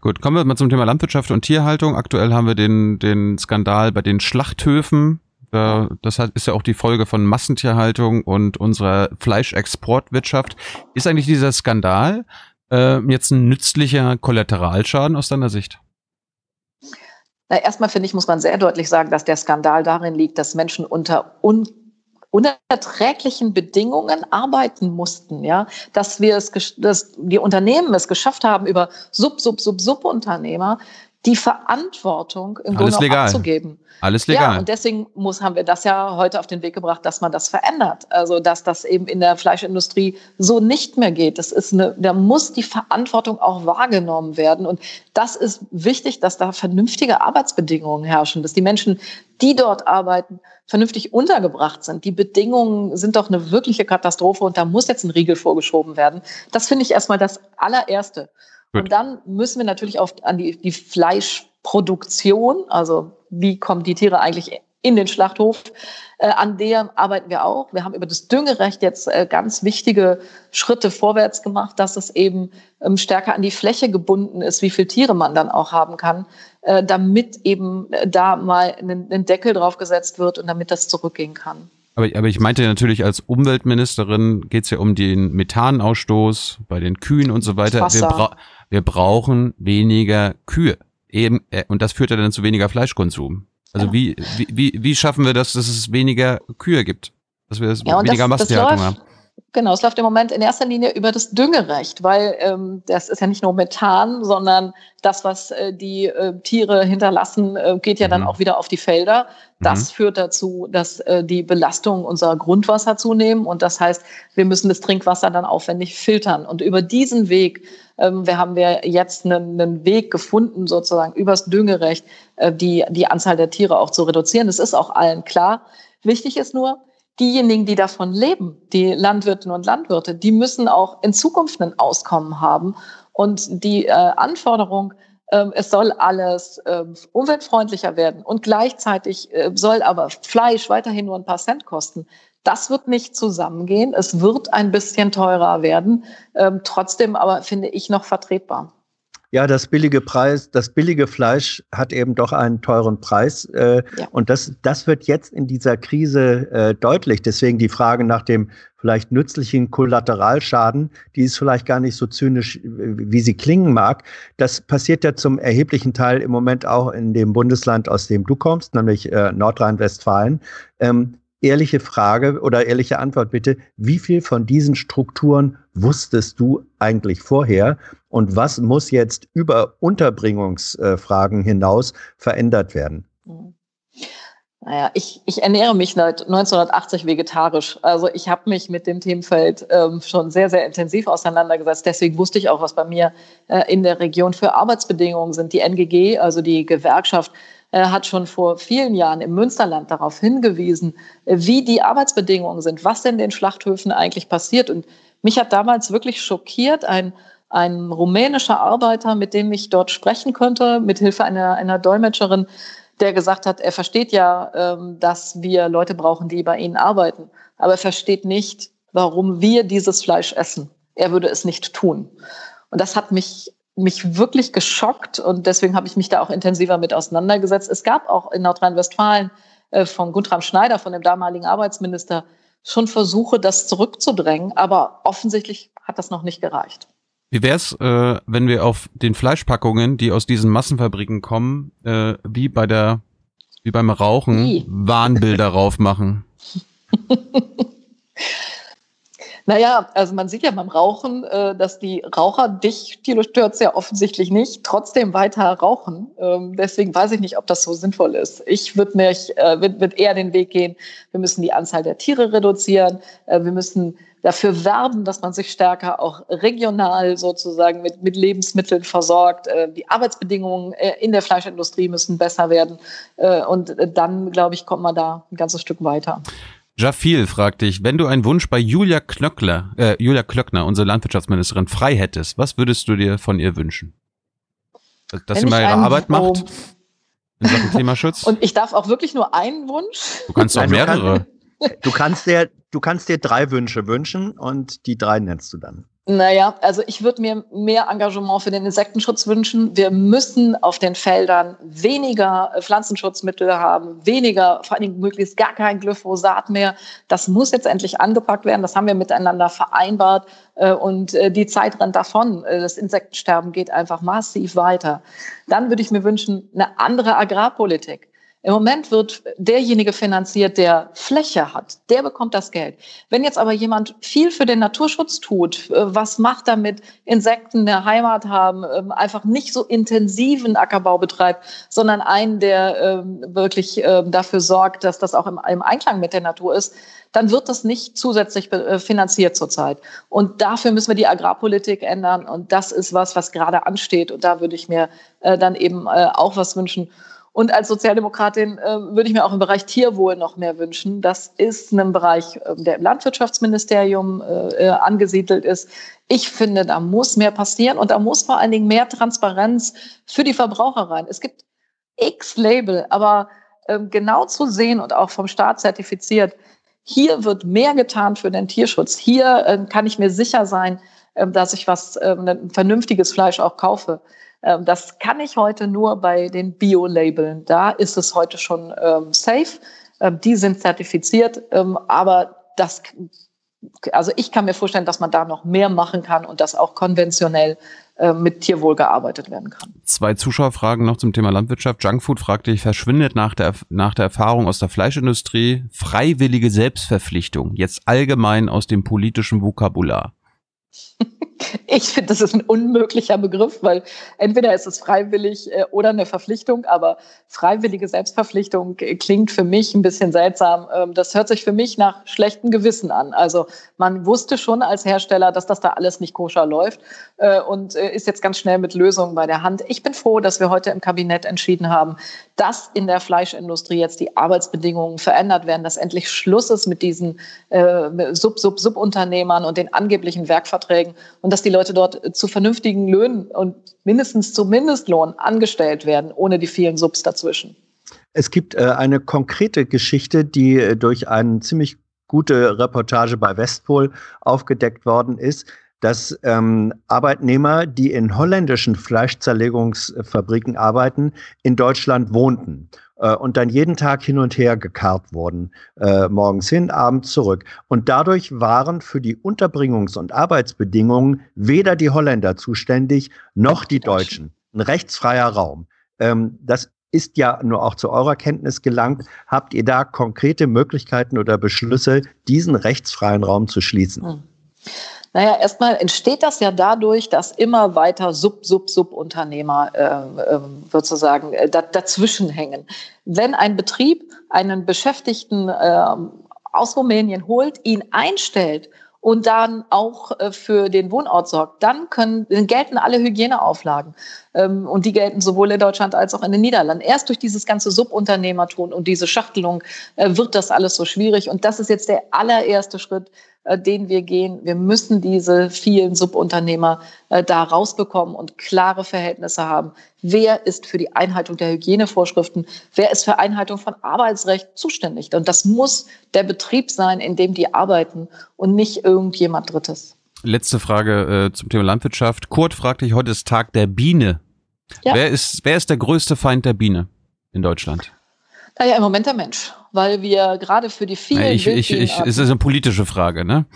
Gut, kommen wir mal zum Thema Landwirtschaft und Tierhaltung. Aktuell haben wir den, den Skandal bei den Schlachthöfen. Das ist ja auch die Folge von Massentierhaltung und unserer Fleischexportwirtschaft. Ist eigentlich dieser Skandal äh, jetzt ein nützlicher Kollateralschaden aus deiner Sicht? Na, erstmal finde ich, muss man sehr deutlich sagen, dass der Skandal darin liegt, dass Menschen unter un unerträglichen Bedingungen arbeiten mussten, ja, dass wir es, dass die Unternehmen es geschafft haben, über Sub, Sub, Sub, Subunternehmer die Verantwortung im Alles Grunde legal. abzugeben. Alles legal. Ja, und deswegen muss, haben wir das ja heute auf den Weg gebracht, dass man das verändert. Also, dass das eben in der Fleischindustrie so nicht mehr geht. Das ist eine, da muss die Verantwortung auch wahrgenommen werden. Und das ist wichtig, dass da vernünftige Arbeitsbedingungen herrschen, dass die Menschen, die dort arbeiten, vernünftig untergebracht sind. Die Bedingungen sind doch eine wirkliche Katastrophe und da muss jetzt ein Riegel vorgeschoben werden. Das finde ich erstmal das allererste. Gut. Und dann müssen wir natürlich auf, an die, die Fleischproduktion, also wie kommen die Tiere eigentlich in den Schlachthof, äh, an der arbeiten wir auch. Wir haben über das Düngerecht jetzt äh, ganz wichtige Schritte vorwärts gemacht, dass es eben ähm, stärker an die Fläche gebunden ist, wie viele Tiere man dann auch haben kann, äh, damit eben äh, da mal ein, Deckel drauf gesetzt wird und damit das zurückgehen kann. Aber, aber ich meinte natürlich, als Umweltministerin geht es ja um den Methanausstoß bei den Kühen und so weiter. Wir, bra wir, brauchen weniger Kühe. Eben, äh, und das führt ja dann zu weniger Fleischkonsum. Also ja. wie, wie, wie schaffen wir das, dass es weniger Kühe gibt? Dass wir ja, weniger Massentierhaltung haben? Genau, es läuft im Moment in erster Linie über das Düngerecht, weil ähm, das ist ja nicht nur Methan, sondern das, was äh, die äh, Tiere hinterlassen, äh, geht ja mhm. dann auch wieder auf die Felder. Das mhm. führt dazu, dass äh, die Belastungen unserer Grundwasser zunehmen und das heißt, wir müssen das Trinkwasser dann aufwendig filtern. Und über diesen Weg, ähm, wir haben wir jetzt einen, einen Weg gefunden, sozusagen übers Düngerecht, äh, die, die Anzahl der Tiere auch zu reduzieren. Das ist auch allen klar. Wichtig ist nur, diejenigen, die davon leben, die Landwirtinnen und Landwirte, die müssen auch in Zukunft ein Auskommen haben. Und die äh, Anforderung, äh, es soll alles äh, umweltfreundlicher werden und gleichzeitig äh, soll aber Fleisch weiterhin nur ein paar Cent kosten. Das wird nicht zusammengehen. Es wird ein bisschen teurer werden. Ähm, trotzdem aber finde ich noch vertretbar. Ja, das billige Preis, das billige Fleisch hat eben doch einen teuren Preis. Äh, ja. Und das, das wird jetzt in dieser Krise äh, deutlich. Deswegen die Frage nach dem vielleicht nützlichen Kollateralschaden, die ist vielleicht gar nicht so zynisch, wie sie klingen mag. Das passiert ja zum erheblichen Teil im Moment auch in dem Bundesland, aus dem du kommst, nämlich äh, Nordrhein-Westfalen. Ähm, ehrliche Frage oder ehrliche Antwort bitte. Wie viel von diesen Strukturen wusstest du eigentlich vorher? Und was muss jetzt über Unterbringungsfragen hinaus verändert werden? Naja, ich, ich ernähre mich seit 1980 vegetarisch. Also ich habe mich mit dem Themenfeld ähm, schon sehr, sehr intensiv auseinandergesetzt. Deswegen wusste ich auch, was bei mir äh, in der Region für Arbeitsbedingungen sind. Die NGG, also die Gewerkschaft hat schon vor vielen Jahren im Münsterland darauf hingewiesen, äh, wie die Arbeitsbedingungen sind, was in den Schlachthöfen eigentlich passiert. Und mich hat damals wirklich schockiert, ein, ein rumänischer Arbeiter, mit dem ich dort sprechen konnte, mit Hilfe einer, einer Dolmetscherin, der gesagt hat, er versteht ja, ähm, dass wir Leute brauchen, die bei ihnen arbeiten, aber er versteht nicht, warum wir dieses Fleisch essen. Er würde es nicht tun. Und das hat mich mich wirklich geschockt und deswegen habe ich mich da auch intensiver mit auseinandergesetzt. Es gab auch in Nordrhein-Westfalen äh, von Guntram Schneider, von dem damaligen Arbeitsminister, schon Versuche, das zurückzudrängen, aber offensichtlich hat das noch nicht gereicht. Wie wär's, äh, wenn wir auf den Fleischpackungen, die aus diesen Massenfabriken kommen, äh, wie bei der, wie beim Rauchen? Warnbilder [LAUGHS] raufmachen? [LAUGHS] Naja, also man sieht ja beim Rauchen, äh, dass die Raucher dich, stört es ja offensichtlich nicht, trotzdem weiter rauchen. Ähm, deswegen weiß ich nicht, ob das so sinnvoll ist. Ich würde mich, äh, würd, würd eher den Weg gehen, wir müssen die Anzahl der Tiere reduzieren, äh, wir müssen dafür werben, dass man sich stärker auch regional sozusagen mit, mit Lebensmitteln versorgt. Die Arbeitsbedingungen in der Fleischindustrie müssen besser werden. Und dann, glaube ich, kommt man da ein ganzes Stück weiter. Jafil fragt dich, wenn du einen Wunsch bei Julia Klöckler, äh, Julia Klöckner, unsere Landwirtschaftsministerin, frei hättest, was würdest du dir von ihr wünschen? Dass wenn sie mal ihre Arbeit macht in Sachen Klimaschutz? Und ich darf auch wirklich nur einen Wunsch? Du kannst auch mehrere. Du kannst dir, du kannst dir drei Wünsche wünschen und die drei nennst du dann. Naja, also ich würde mir mehr Engagement für den Insektenschutz wünschen. Wir müssen auf den Feldern weniger äh, Pflanzenschutzmittel haben, weniger, vor allen Dingen möglichst gar kein Glyphosat mehr. Das muss jetzt endlich angepackt werden. Das haben wir miteinander vereinbart. Äh, und äh, die Zeit rennt davon. Das Insektensterben geht einfach massiv weiter. Dann würde ich mir wünschen, eine andere Agrarpolitik. Im Moment wird derjenige finanziert, der Fläche hat, der bekommt das Geld. Wenn jetzt aber jemand viel für den Naturschutz tut, äh, was macht damit Insekten der Heimat haben, ähm, einfach nicht so intensiven Ackerbau betreibt, sondern einen, der ähm, wirklich ähm, dafür sorgt, dass das auch im Einklang mit der Natur ist, dann wird das nicht zusätzlich äh, finanziert zurzeit. Und dafür müssen wir die Agrarpolitik ändern. Und das ist was, was gerade ansteht. Und da würde ich mir äh, dann eben auch was wünschen. Und als Sozialdemokratin äh, würde ich mir auch im Bereich Tierwohl noch mehr wünschen. Das ist ein Bereich, äh, der im Landwirtschaftsministerium äh, äh, angesiedelt ist. Ich finde, da muss mehr passieren und da muss vor allen Dingen mehr Transparenz für die Verbraucher rein. Es gibt x Label, aber ähm, genau zu sehen und auch vom Staat zertifiziert, hier wird mehr getan für den Tierschutz. Hier äh, kann ich mir sicher sein, äh, dass ich was, ein vernünftiges Fleisch auch kaufe. Ähm, das kann ich heute nur bei den Bio-Labeln. Da ist es heute schon ähm, safe. Ähm, die sind zertifiziert, aber das, also ich kann mir vorstellen, dass man da noch mehr machen kann und dass auch konventionell mit Tierwohl gearbeitet werden kann. Zwei Zuschauerfragen noch zum Thema Landwirtschaft. Junkfood fragt dich, verschwindet nach der, nach der Erfahrung aus der Fleischindustrie freiwillige Selbstverpflichtung jetzt allgemein aus dem politischen Vokabular? Ich finde, das ist ein unmöglicher Begriff, weil entweder ist es freiwillig äh, oder eine Verpflichtung, aber freiwillige Selbstverpflichtung äh, klingt für mich ein bisschen seltsam. Ähm, das hört sich für mich nach schlechtem Gewissen an. Also man wusste schon als Hersteller, dass das da alles nicht koscher läuft äh, und ist jetzt ganz schnell mit Lösungen bei der Hand. Ich bin froh, dass wir heute im Kabinett entschieden haben, dass in der Fleischindustrie jetzt die Arbeitsbedingungen verändert werden, dass endlich Schluss ist mit diesen Sub-Sub-Subunternehmern und den angeblichen Werkverträgen und dass die Leute dort zu vernünftigen Löhnen und mindestens zu Mindestlohn angestellt werden, ohne die vielen Subs dazwischen. Es gibt äh, eine konkrete Geschichte, die äh, durch eine ziemlich gute Reportage bei Westpol aufgedeckt worden ist dass ähm, Arbeitnehmer, die in holländischen Fleischzerlegungsfabriken arbeiten, in Deutschland wohnten äh, und dann jeden Tag hin und her gekarrt wurden, äh, morgens hin, abends zurück. Und dadurch waren für die Unterbringungs- und Arbeitsbedingungen weder die Holländer zuständig noch die Deutschen. Ein rechtsfreier Raum. Ähm, das ist ja nur auch zu eurer Kenntnis gelangt. Habt ihr da konkrete Möglichkeiten oder Beschlüsse, diesen rechtsfreien Raum zu schließen? Hm. Naja, erstmal entsteht das ja dadurch, dass immer weiter Sub-Sub-Subunternehmer äh, äh, sozusagen äh, dazwischen hängen. Wenn ein Betrieb einen Beschäftigten äh, aus Rumänien holt, ihn einstellt und dann auch äh, für den Wohnort sorgt, dann können, gelten alle Hygieneauflagen. Ähm, und die gelten sowohl in Deutschland als auch in den Niederlanden. Erst durch dieses ganze Subunternehmertum und diese Schachtelung äh, wird das alles so schwierig. Und das ist jetzt der allererste Schritt, den wir gehen. Wir müssen diese vielen Subunternehmer äh, da rausbekommen und klare Verhältnisse haben. Wer ist für die Einhaltung der Hygienevorschriften? Wer ist für Einhaltung von Arbeitsrecht zuständig? Und das muss der Betrieb sein, in dem die arbeiten und nicht irgendjemand Drittes. Letzte Frage äh, zum Thema Landwirtschaft. Kurt fragt dich, heute ist Tag der Biene. Ja. Wer, ist, wer ist der größte Feind der Biene in Deutschland? Naja, im Moment der Mensch, weil wir gerade für die vielen. Ich, ich, ich, es ist eine politische Frage, ne?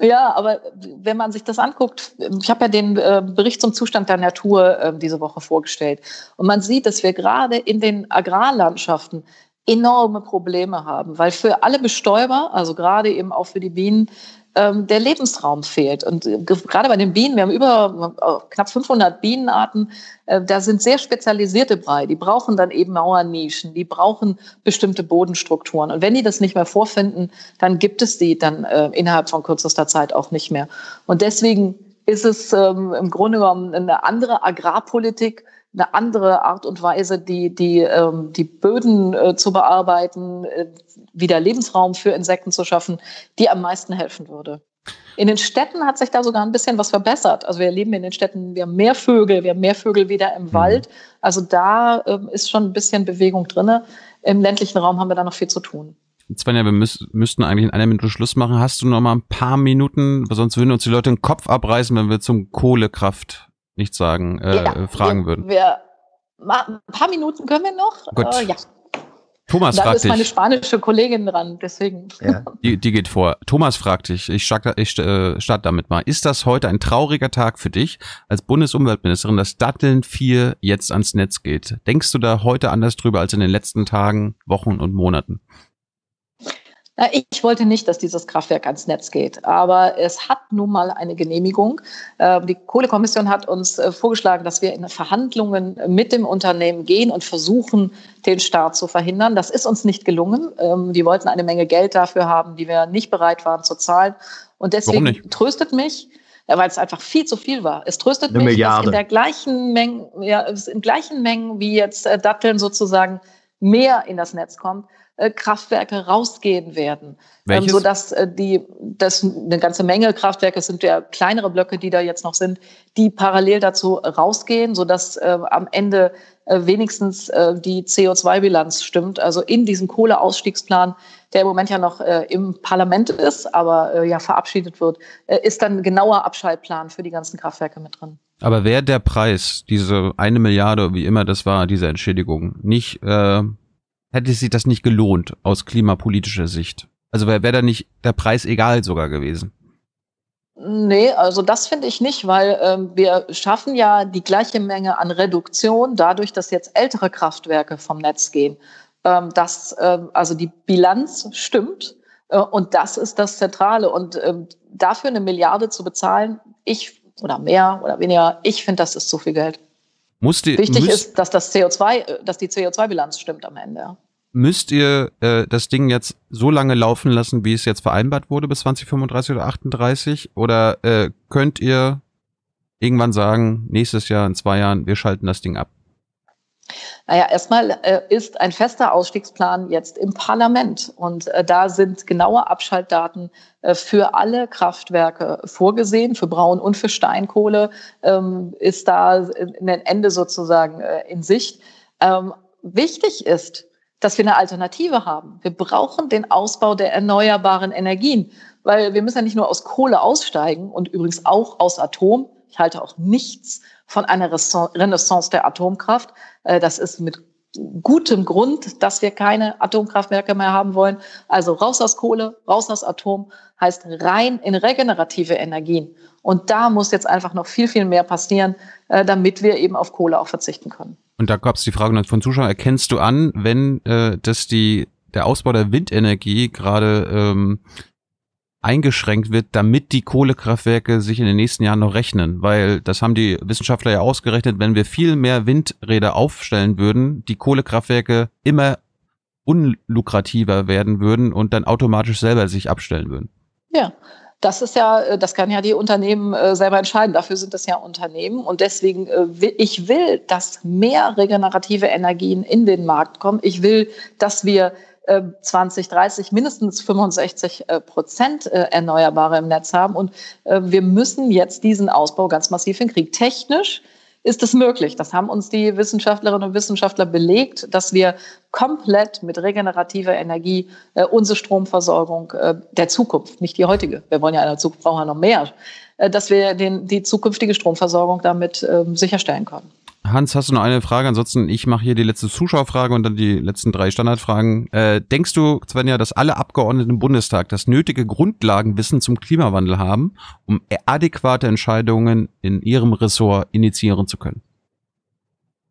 Ja, aber wenn man sich das anguckt, ich habe ja den äh, Bericht zum Zustand der Natur äh, diese Woche vorgestellt. Und man sieht, dass wir gerade in den Agrarlandschaften enorme Probleme haben, weil für alle Bestäuber, also gerade eben auch für die Bienen, ähm, der Lebensraum fehlt. Und äh, gerade bei den Bienen, wir haben über äh, knapp 500 Bienenarten, äh, da sind sehr spezialisierte Brei. Die brauchen dann eben Mauernischen, die brauchen bestimmte Bodenstrukturen. Und wenn die das nicht mehr vorfinden, dann gibt es die dann äh, innerhalb von kürzester Zeit auch nicht mehr. Und deswegen ist es ähm, im Grunde genommen eine andere Agrarpolitik, eine andere Art und Weise, die, die, ähm, die Böden äh, zu bearbeiten, äh, wieder Lebensraum für Insekten zu schaffen, die am meisten helfen würde. In den Städten hat sich da sogar ein bisschen was verbessert. Also wir leben in den Städten, wir haben mehr Vögel, wir haben mehr Vögel wieder im mhm. Wald. Also da ähm, ist schon ein bisschen Bewegung drinne. Im ländlichen Raum haben wir da noch viel zu tun. Svenja, wir müß, müssten eigentlich in einer Minute Schluss machen. Hast du noch mal ein paar Minuten, sonst würden uns die Leute den Kopf abreißen, wenn wir zum Kohlekraft nichts sagen, äh, ja, fragen wir, würden. Wir, ein paar Minuten können wir noch. Gut. Äh, ja. Thomas da fragt ist meine dich, spanische Kollegin dran, deswegen. Ja. [LAUGHS] Die, die geht vor. Thomas fragt dich, ich starte, ich äh, starte damit mal. Ist das heute ein trauriger Tag für dich als Bundesumweltministerin, dass Datteln 4 jetzt ans Netz geht? Denkst du da heute anders drüber als in den letzten Tagen, Wochen und Monaten? Ich wollte nicht, dass dieses Kraftwerk ans Netz geht, aber es hat nun mal eine Genehmigung. Ähm, die Kohlekommission hat uns äh, vorgeschlagen, dass wir in Verhandlungen mit dem Unternehmen gehen und versuchen, den Start zu verhindern. Das ist uns nicht gelungen. Ähm, wir wollten eine Menge Geld dafür haben, die wir nicht bereit waren zu zahlen. Und deswegen tröstet mich, weil es einfach viel zu viel war. Es tröstet eine mich, Milliarde. dass in der gleichen Menge, ja, in gleichen Mengen wie jetzt äh, Datteln sozusagen mehr in das Netz kommt Kraftwerke rausgehen werden. Ähm, Welches? Ähm, sodass äh, die, das eine ganze Menge Kraftwerke sind ja kleinere Blöcke, die da jetzt noch sind, die parallel dazu rausgehen, sodass äh, am Ende äh, wenigstens äh, die CO2-Bilanz stimmt. Also in diesem Kohleausstiegsplan, der im Moment ja noch äh, im Parlament ist, aber äh, ja verabschiedet wird, äh, ist dann ein genauer Abschaltplan für die ganzen Kraftwerke mit drin. Aber wäre der Preis, diese eine Milliarde, wie immer das war, diese Entschädigung, nicht äh, hätte sich das nicht gelohnt aus klimapolitischer Sicht? Also wäre wär da nicht der Preis egal sogar gewesen? Nee, also das finde ich nicht, weil ähm, wir schaffen ja die gleiche Menge an Reduktion dadurch, dass jetzt ältere Kraftwerke vom Netz gehen. Ähm, dass ähm, also die Bilanz stimmt äh, und das ist das Zentrale. Und ähm, dafür eine Milliarde zu bezahlen, ich oder mehr oder weniger, ich finde, das ist zu viel Geld. Musste, Wichtig ist, dass das CO2, äh, dass die CO2-Bilanz stimmt am Ende. Müsst ihr äh, das Ding jetzt so lange laufen lassen, wie es jetzt vereinbart wurde, bis 2035 oder 38? Oder äh, könnt ihr irgendwann sagen, nächstes Jahr, in zwei Jahren, wir schalten das Ding ab? Naja, erstmal äh, ist ein fester Ausstiegsplan jetzt im Parlament und äh, da sind genaue Abschaltdaten äh, für alle Kraftwerke vorgesehen, für Braun und für Steinkohle ähm, ist da ein Ende sozusagen äh, in Sicht. Ähm, wichtig ist, dass wir eine Alternative haben. Wir brauchen den Ausbau der erneuerbaren Energien, weil wir müssen ja nicht nur aus Kohle aussteigen und übrigens auch aus Atom. Ich halte auch nichts von einer Renaissance der Atomkraft. Äh, das ist mit gutem Grund, dass wir keine Atomkraftwerke mehr haben wollen. Also raus aus Kohle, raus aus Atom heißt rein in regenerative Energien. Und da muss jetzt einfach noch viel, viel mehr passieren, äh, damit wir eben auf Kohle auch verzichten können. Und da gab es die Frage von Zuschauern, erkennst du an, wenn äh, das die der Ausbau der Windenergie gerade ähm, eingeschränkt wird, damit die Kohlekraftwerke sich in den nächsten Jahren noch rechnen. Weil das haben die Wissenschaftler ja ausgerechnet, wenn wir viel mehr Windräder aufstellen würden, die Kohlekraftwerke immer unlukrativer werden würden und dann automatisch selber sich abstellen würden. Ja, das ist ja, äh, das kann ja die Unternehmen äh, selber entscheiden. Dafür sind das ja Unternehmen. Und deswegen, äh, ich will, dass mehr regenerative Energien in den Markt kommen. Ich will, dass wir 2030 äh, mindestens 65 äh, Prozent Erneuerbare im Netz haben. Und wir müssen jetzt diesen Ausbau ganz massiv hinkriegen. Technisch ist es möglich. Das haben uns die Wissenschaftlerinnen und Wissenschaftler belegt, dass wir komplett mit regenerativer Energie äh, unsere Stromversorgung äh, der Zukunft, nicht die heutige, wir wollen ja in der Zukunft brauchen wir noch mehr, äh, dass wir den, die zukünftige Stromversorgung damit ähm, sicherstellen können. Hans, hast du noch eine Frage? Ansonsten, ich mache hier die letzte Zuschauerfrage und dann die letzten drei Standardfragen. Äh, denkst du, Svenja, dass alle Abgeordneten im Bundestag das nötige Grundlagenwissen zum Klimawandel haben, um adäquate Entscheidungen in ihrem Ressort initiieren zu können?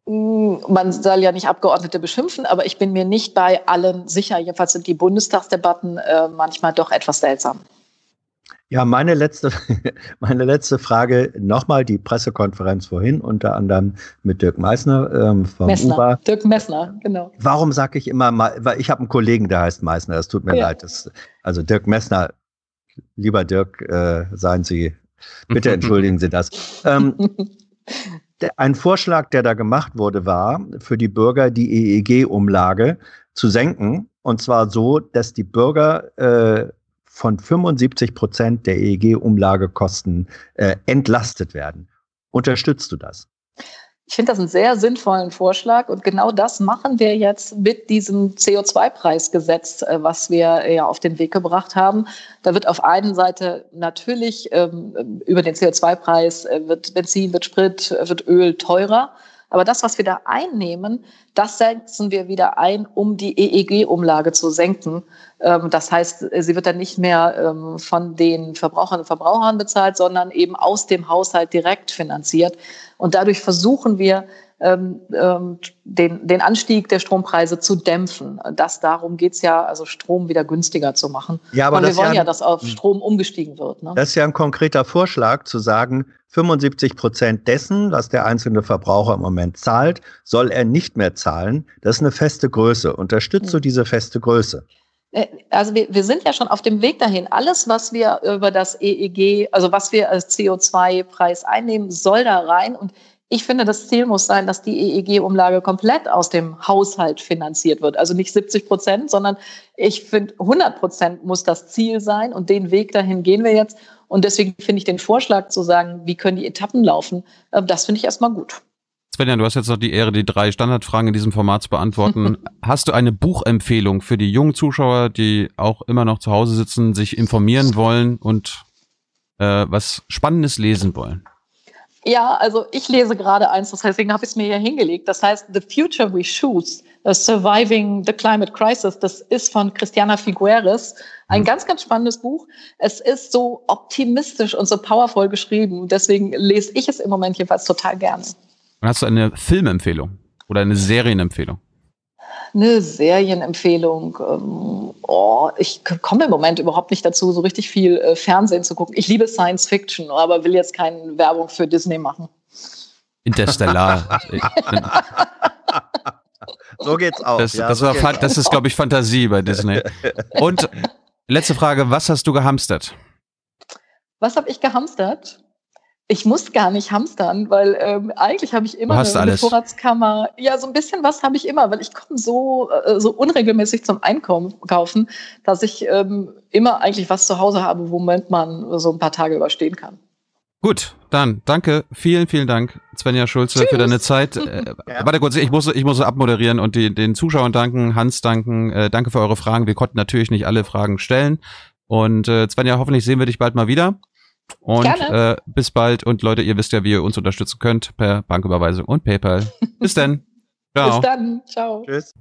Mm, man soll ja nicht Abgeordnete beschimpfen, aber ich bin mir nicht bei allen sicher. Jedenfalls sind die Bundestagsdebatten äh, manchmal doch etwas seltsam. Ja, meine letzte, [LAUGHS] meine letzte Frage, nochmal die Pressekonferenz vorhin, unter anderem mit Dirk Meissner ähm, vom Messner. UBA. Dirk Messner, genau. Warum sage ich immer, weil ich habe einen Kollegen, der heißt Meissner, das tut mir ja. leid. Das, also Dirk Messner, lieber Dirk, äh, seien Sie, bitte [LAUGHS] entschuldigen Sie das. Ähm, [LAUGHS] ein Vorschlag, der da gemacht wurde, war, für die Bürger die EEG-Umlage zu senken. Und zwar so, dass die Bürger äh, von 75 Prozent der EEG-Umlagekosten äh, entlastet werden. Unterstützt du das? Ich finde das einen sehr sinnvollen Vorschlag und genau das machen wir jetzt mit diesem CO2-Preisgesetz, äh, was wir ja auf den Weg gebracht haben. Da wird auf einen Seite natürlich ähm, über den CO2-Preis äh, wird Benzin, wird Sprit, äh, wird Öl teurer. Aber das, was wir da einnehmen, das setzen wir wieder ein, um die EEG-Umlage zu senken. Ähm, das heißt, sie wird dann nicht mehr ähm, von den Verbrauchern und Verbrauchern bezahlt, sondern eben aus dem Haushalt direkt finanziert. Und dadurch versuchen wir, ähm, den, den Anstieg der Strompreise zu dämpfen. Das darum geht's ja, also Strom wieder günstiger zu machen. Ja, aber Und wir wollen ja, ja, dass auf Strom umgestiegen wird. Ne? Das ist ja ein konkreter Vorschlag, zu sagen, 75 Prozent dessen, was der einzelne Verbraucher im Moment zahlt, soll er nicht mehr zahlen. Das ist eine feste Größe. Unterstützt du diese feste Größe? Äh, also wir, wir sind ja schon auf dem Weg dahin. Alles, was wir über das EEG, also was wir als CO2-Preis einnehmen, soll da rein. Und ich finde, das Ziel muss sein, dass die EEG-Umlage komplett aus dem Haushalt finanziert wird. Also nicht 70 Prozent, sondern ich finde, 100 Prozent muss das Ziel sein. Und den Weg dahin gehen wir jetzt. Und deswegen finde ich den Vorschlag zu sagen, wie können die Etappen laufen, äh, das finde ich erstmal gut. Svenja, du hast jetzt noch die Ehre, die drei Standardfragen in diesem Format zu beantworten. [LAUGHS] hast du eine Buchempfehlung für die jungen Zuschauer, die auch immer noch zu Hause sitzen, sich informieren wollen und äh, was Spannendes lesen wollen? Ja, also ich lese gerade eins, deswegen habe ich es mir hier hingelegt. Das heißt The Future We Choose, Surviving the Climate Crisis. Das ist von Christiana Figueres. Ein mhm. ganz, ganz spannendes Buch. Es ist so optimistisch und so powervoll geschrieben. Deswegen lese ich es im Moment jedenfalls total gerne. Und hast du eine Filmempfehlung oder eine Serienempfehlung? Eine Serienempfehlung. Ähm, oh, ich komme im Moment überhaupt nicht dazu, so richtig viel äh, Fernsehen zu gucken. Ich liebe Science Fiction, aber will jetzt keine Werbung für Disney machen. Interstellar. [LAUGHS] so geht's auch. Das, ja, das, war, das ist, glaube ich, Fantasie bei Disney. Und letzte Frage: Was hast du gehamstert? Was habe ich gehamstert? Ich muss gar nicht hamstern, weil ähm, eigentlich habe ich immer eine, eine, Vorratskammer. Ja, so ein bisschen was habe ich immer, weil ich komme so, äh, so unregelmäßig zum Einkaufen, dass ich ähm, immer eigentlich was zu Hause habe, womit man so ein paar Tage überstehen kann. Gut, dann danke, vielen, vielen Dank, Svenja Schulze, Tschüss. für deine Zeit. [LAUGHS] Äh, ja. Warte kurz, ich muss, ich muss abmoderieren und die, den Zuschauern danken, Hans danken, äh, danke für eure Fragen. Wir konnten natürlich nicht alle Fragen stellen. Und äh, Svenja, hoffentlich sehen wir dich bald mal wieder. Und äh, bis bald. Und Leute, ihr wisst ja, wie ihr uns unterstützen könnt per Banküberweisung und PayPal. Bis [LAUGHS] dann. Ciao. Bis dann. Ciao. Tschüss.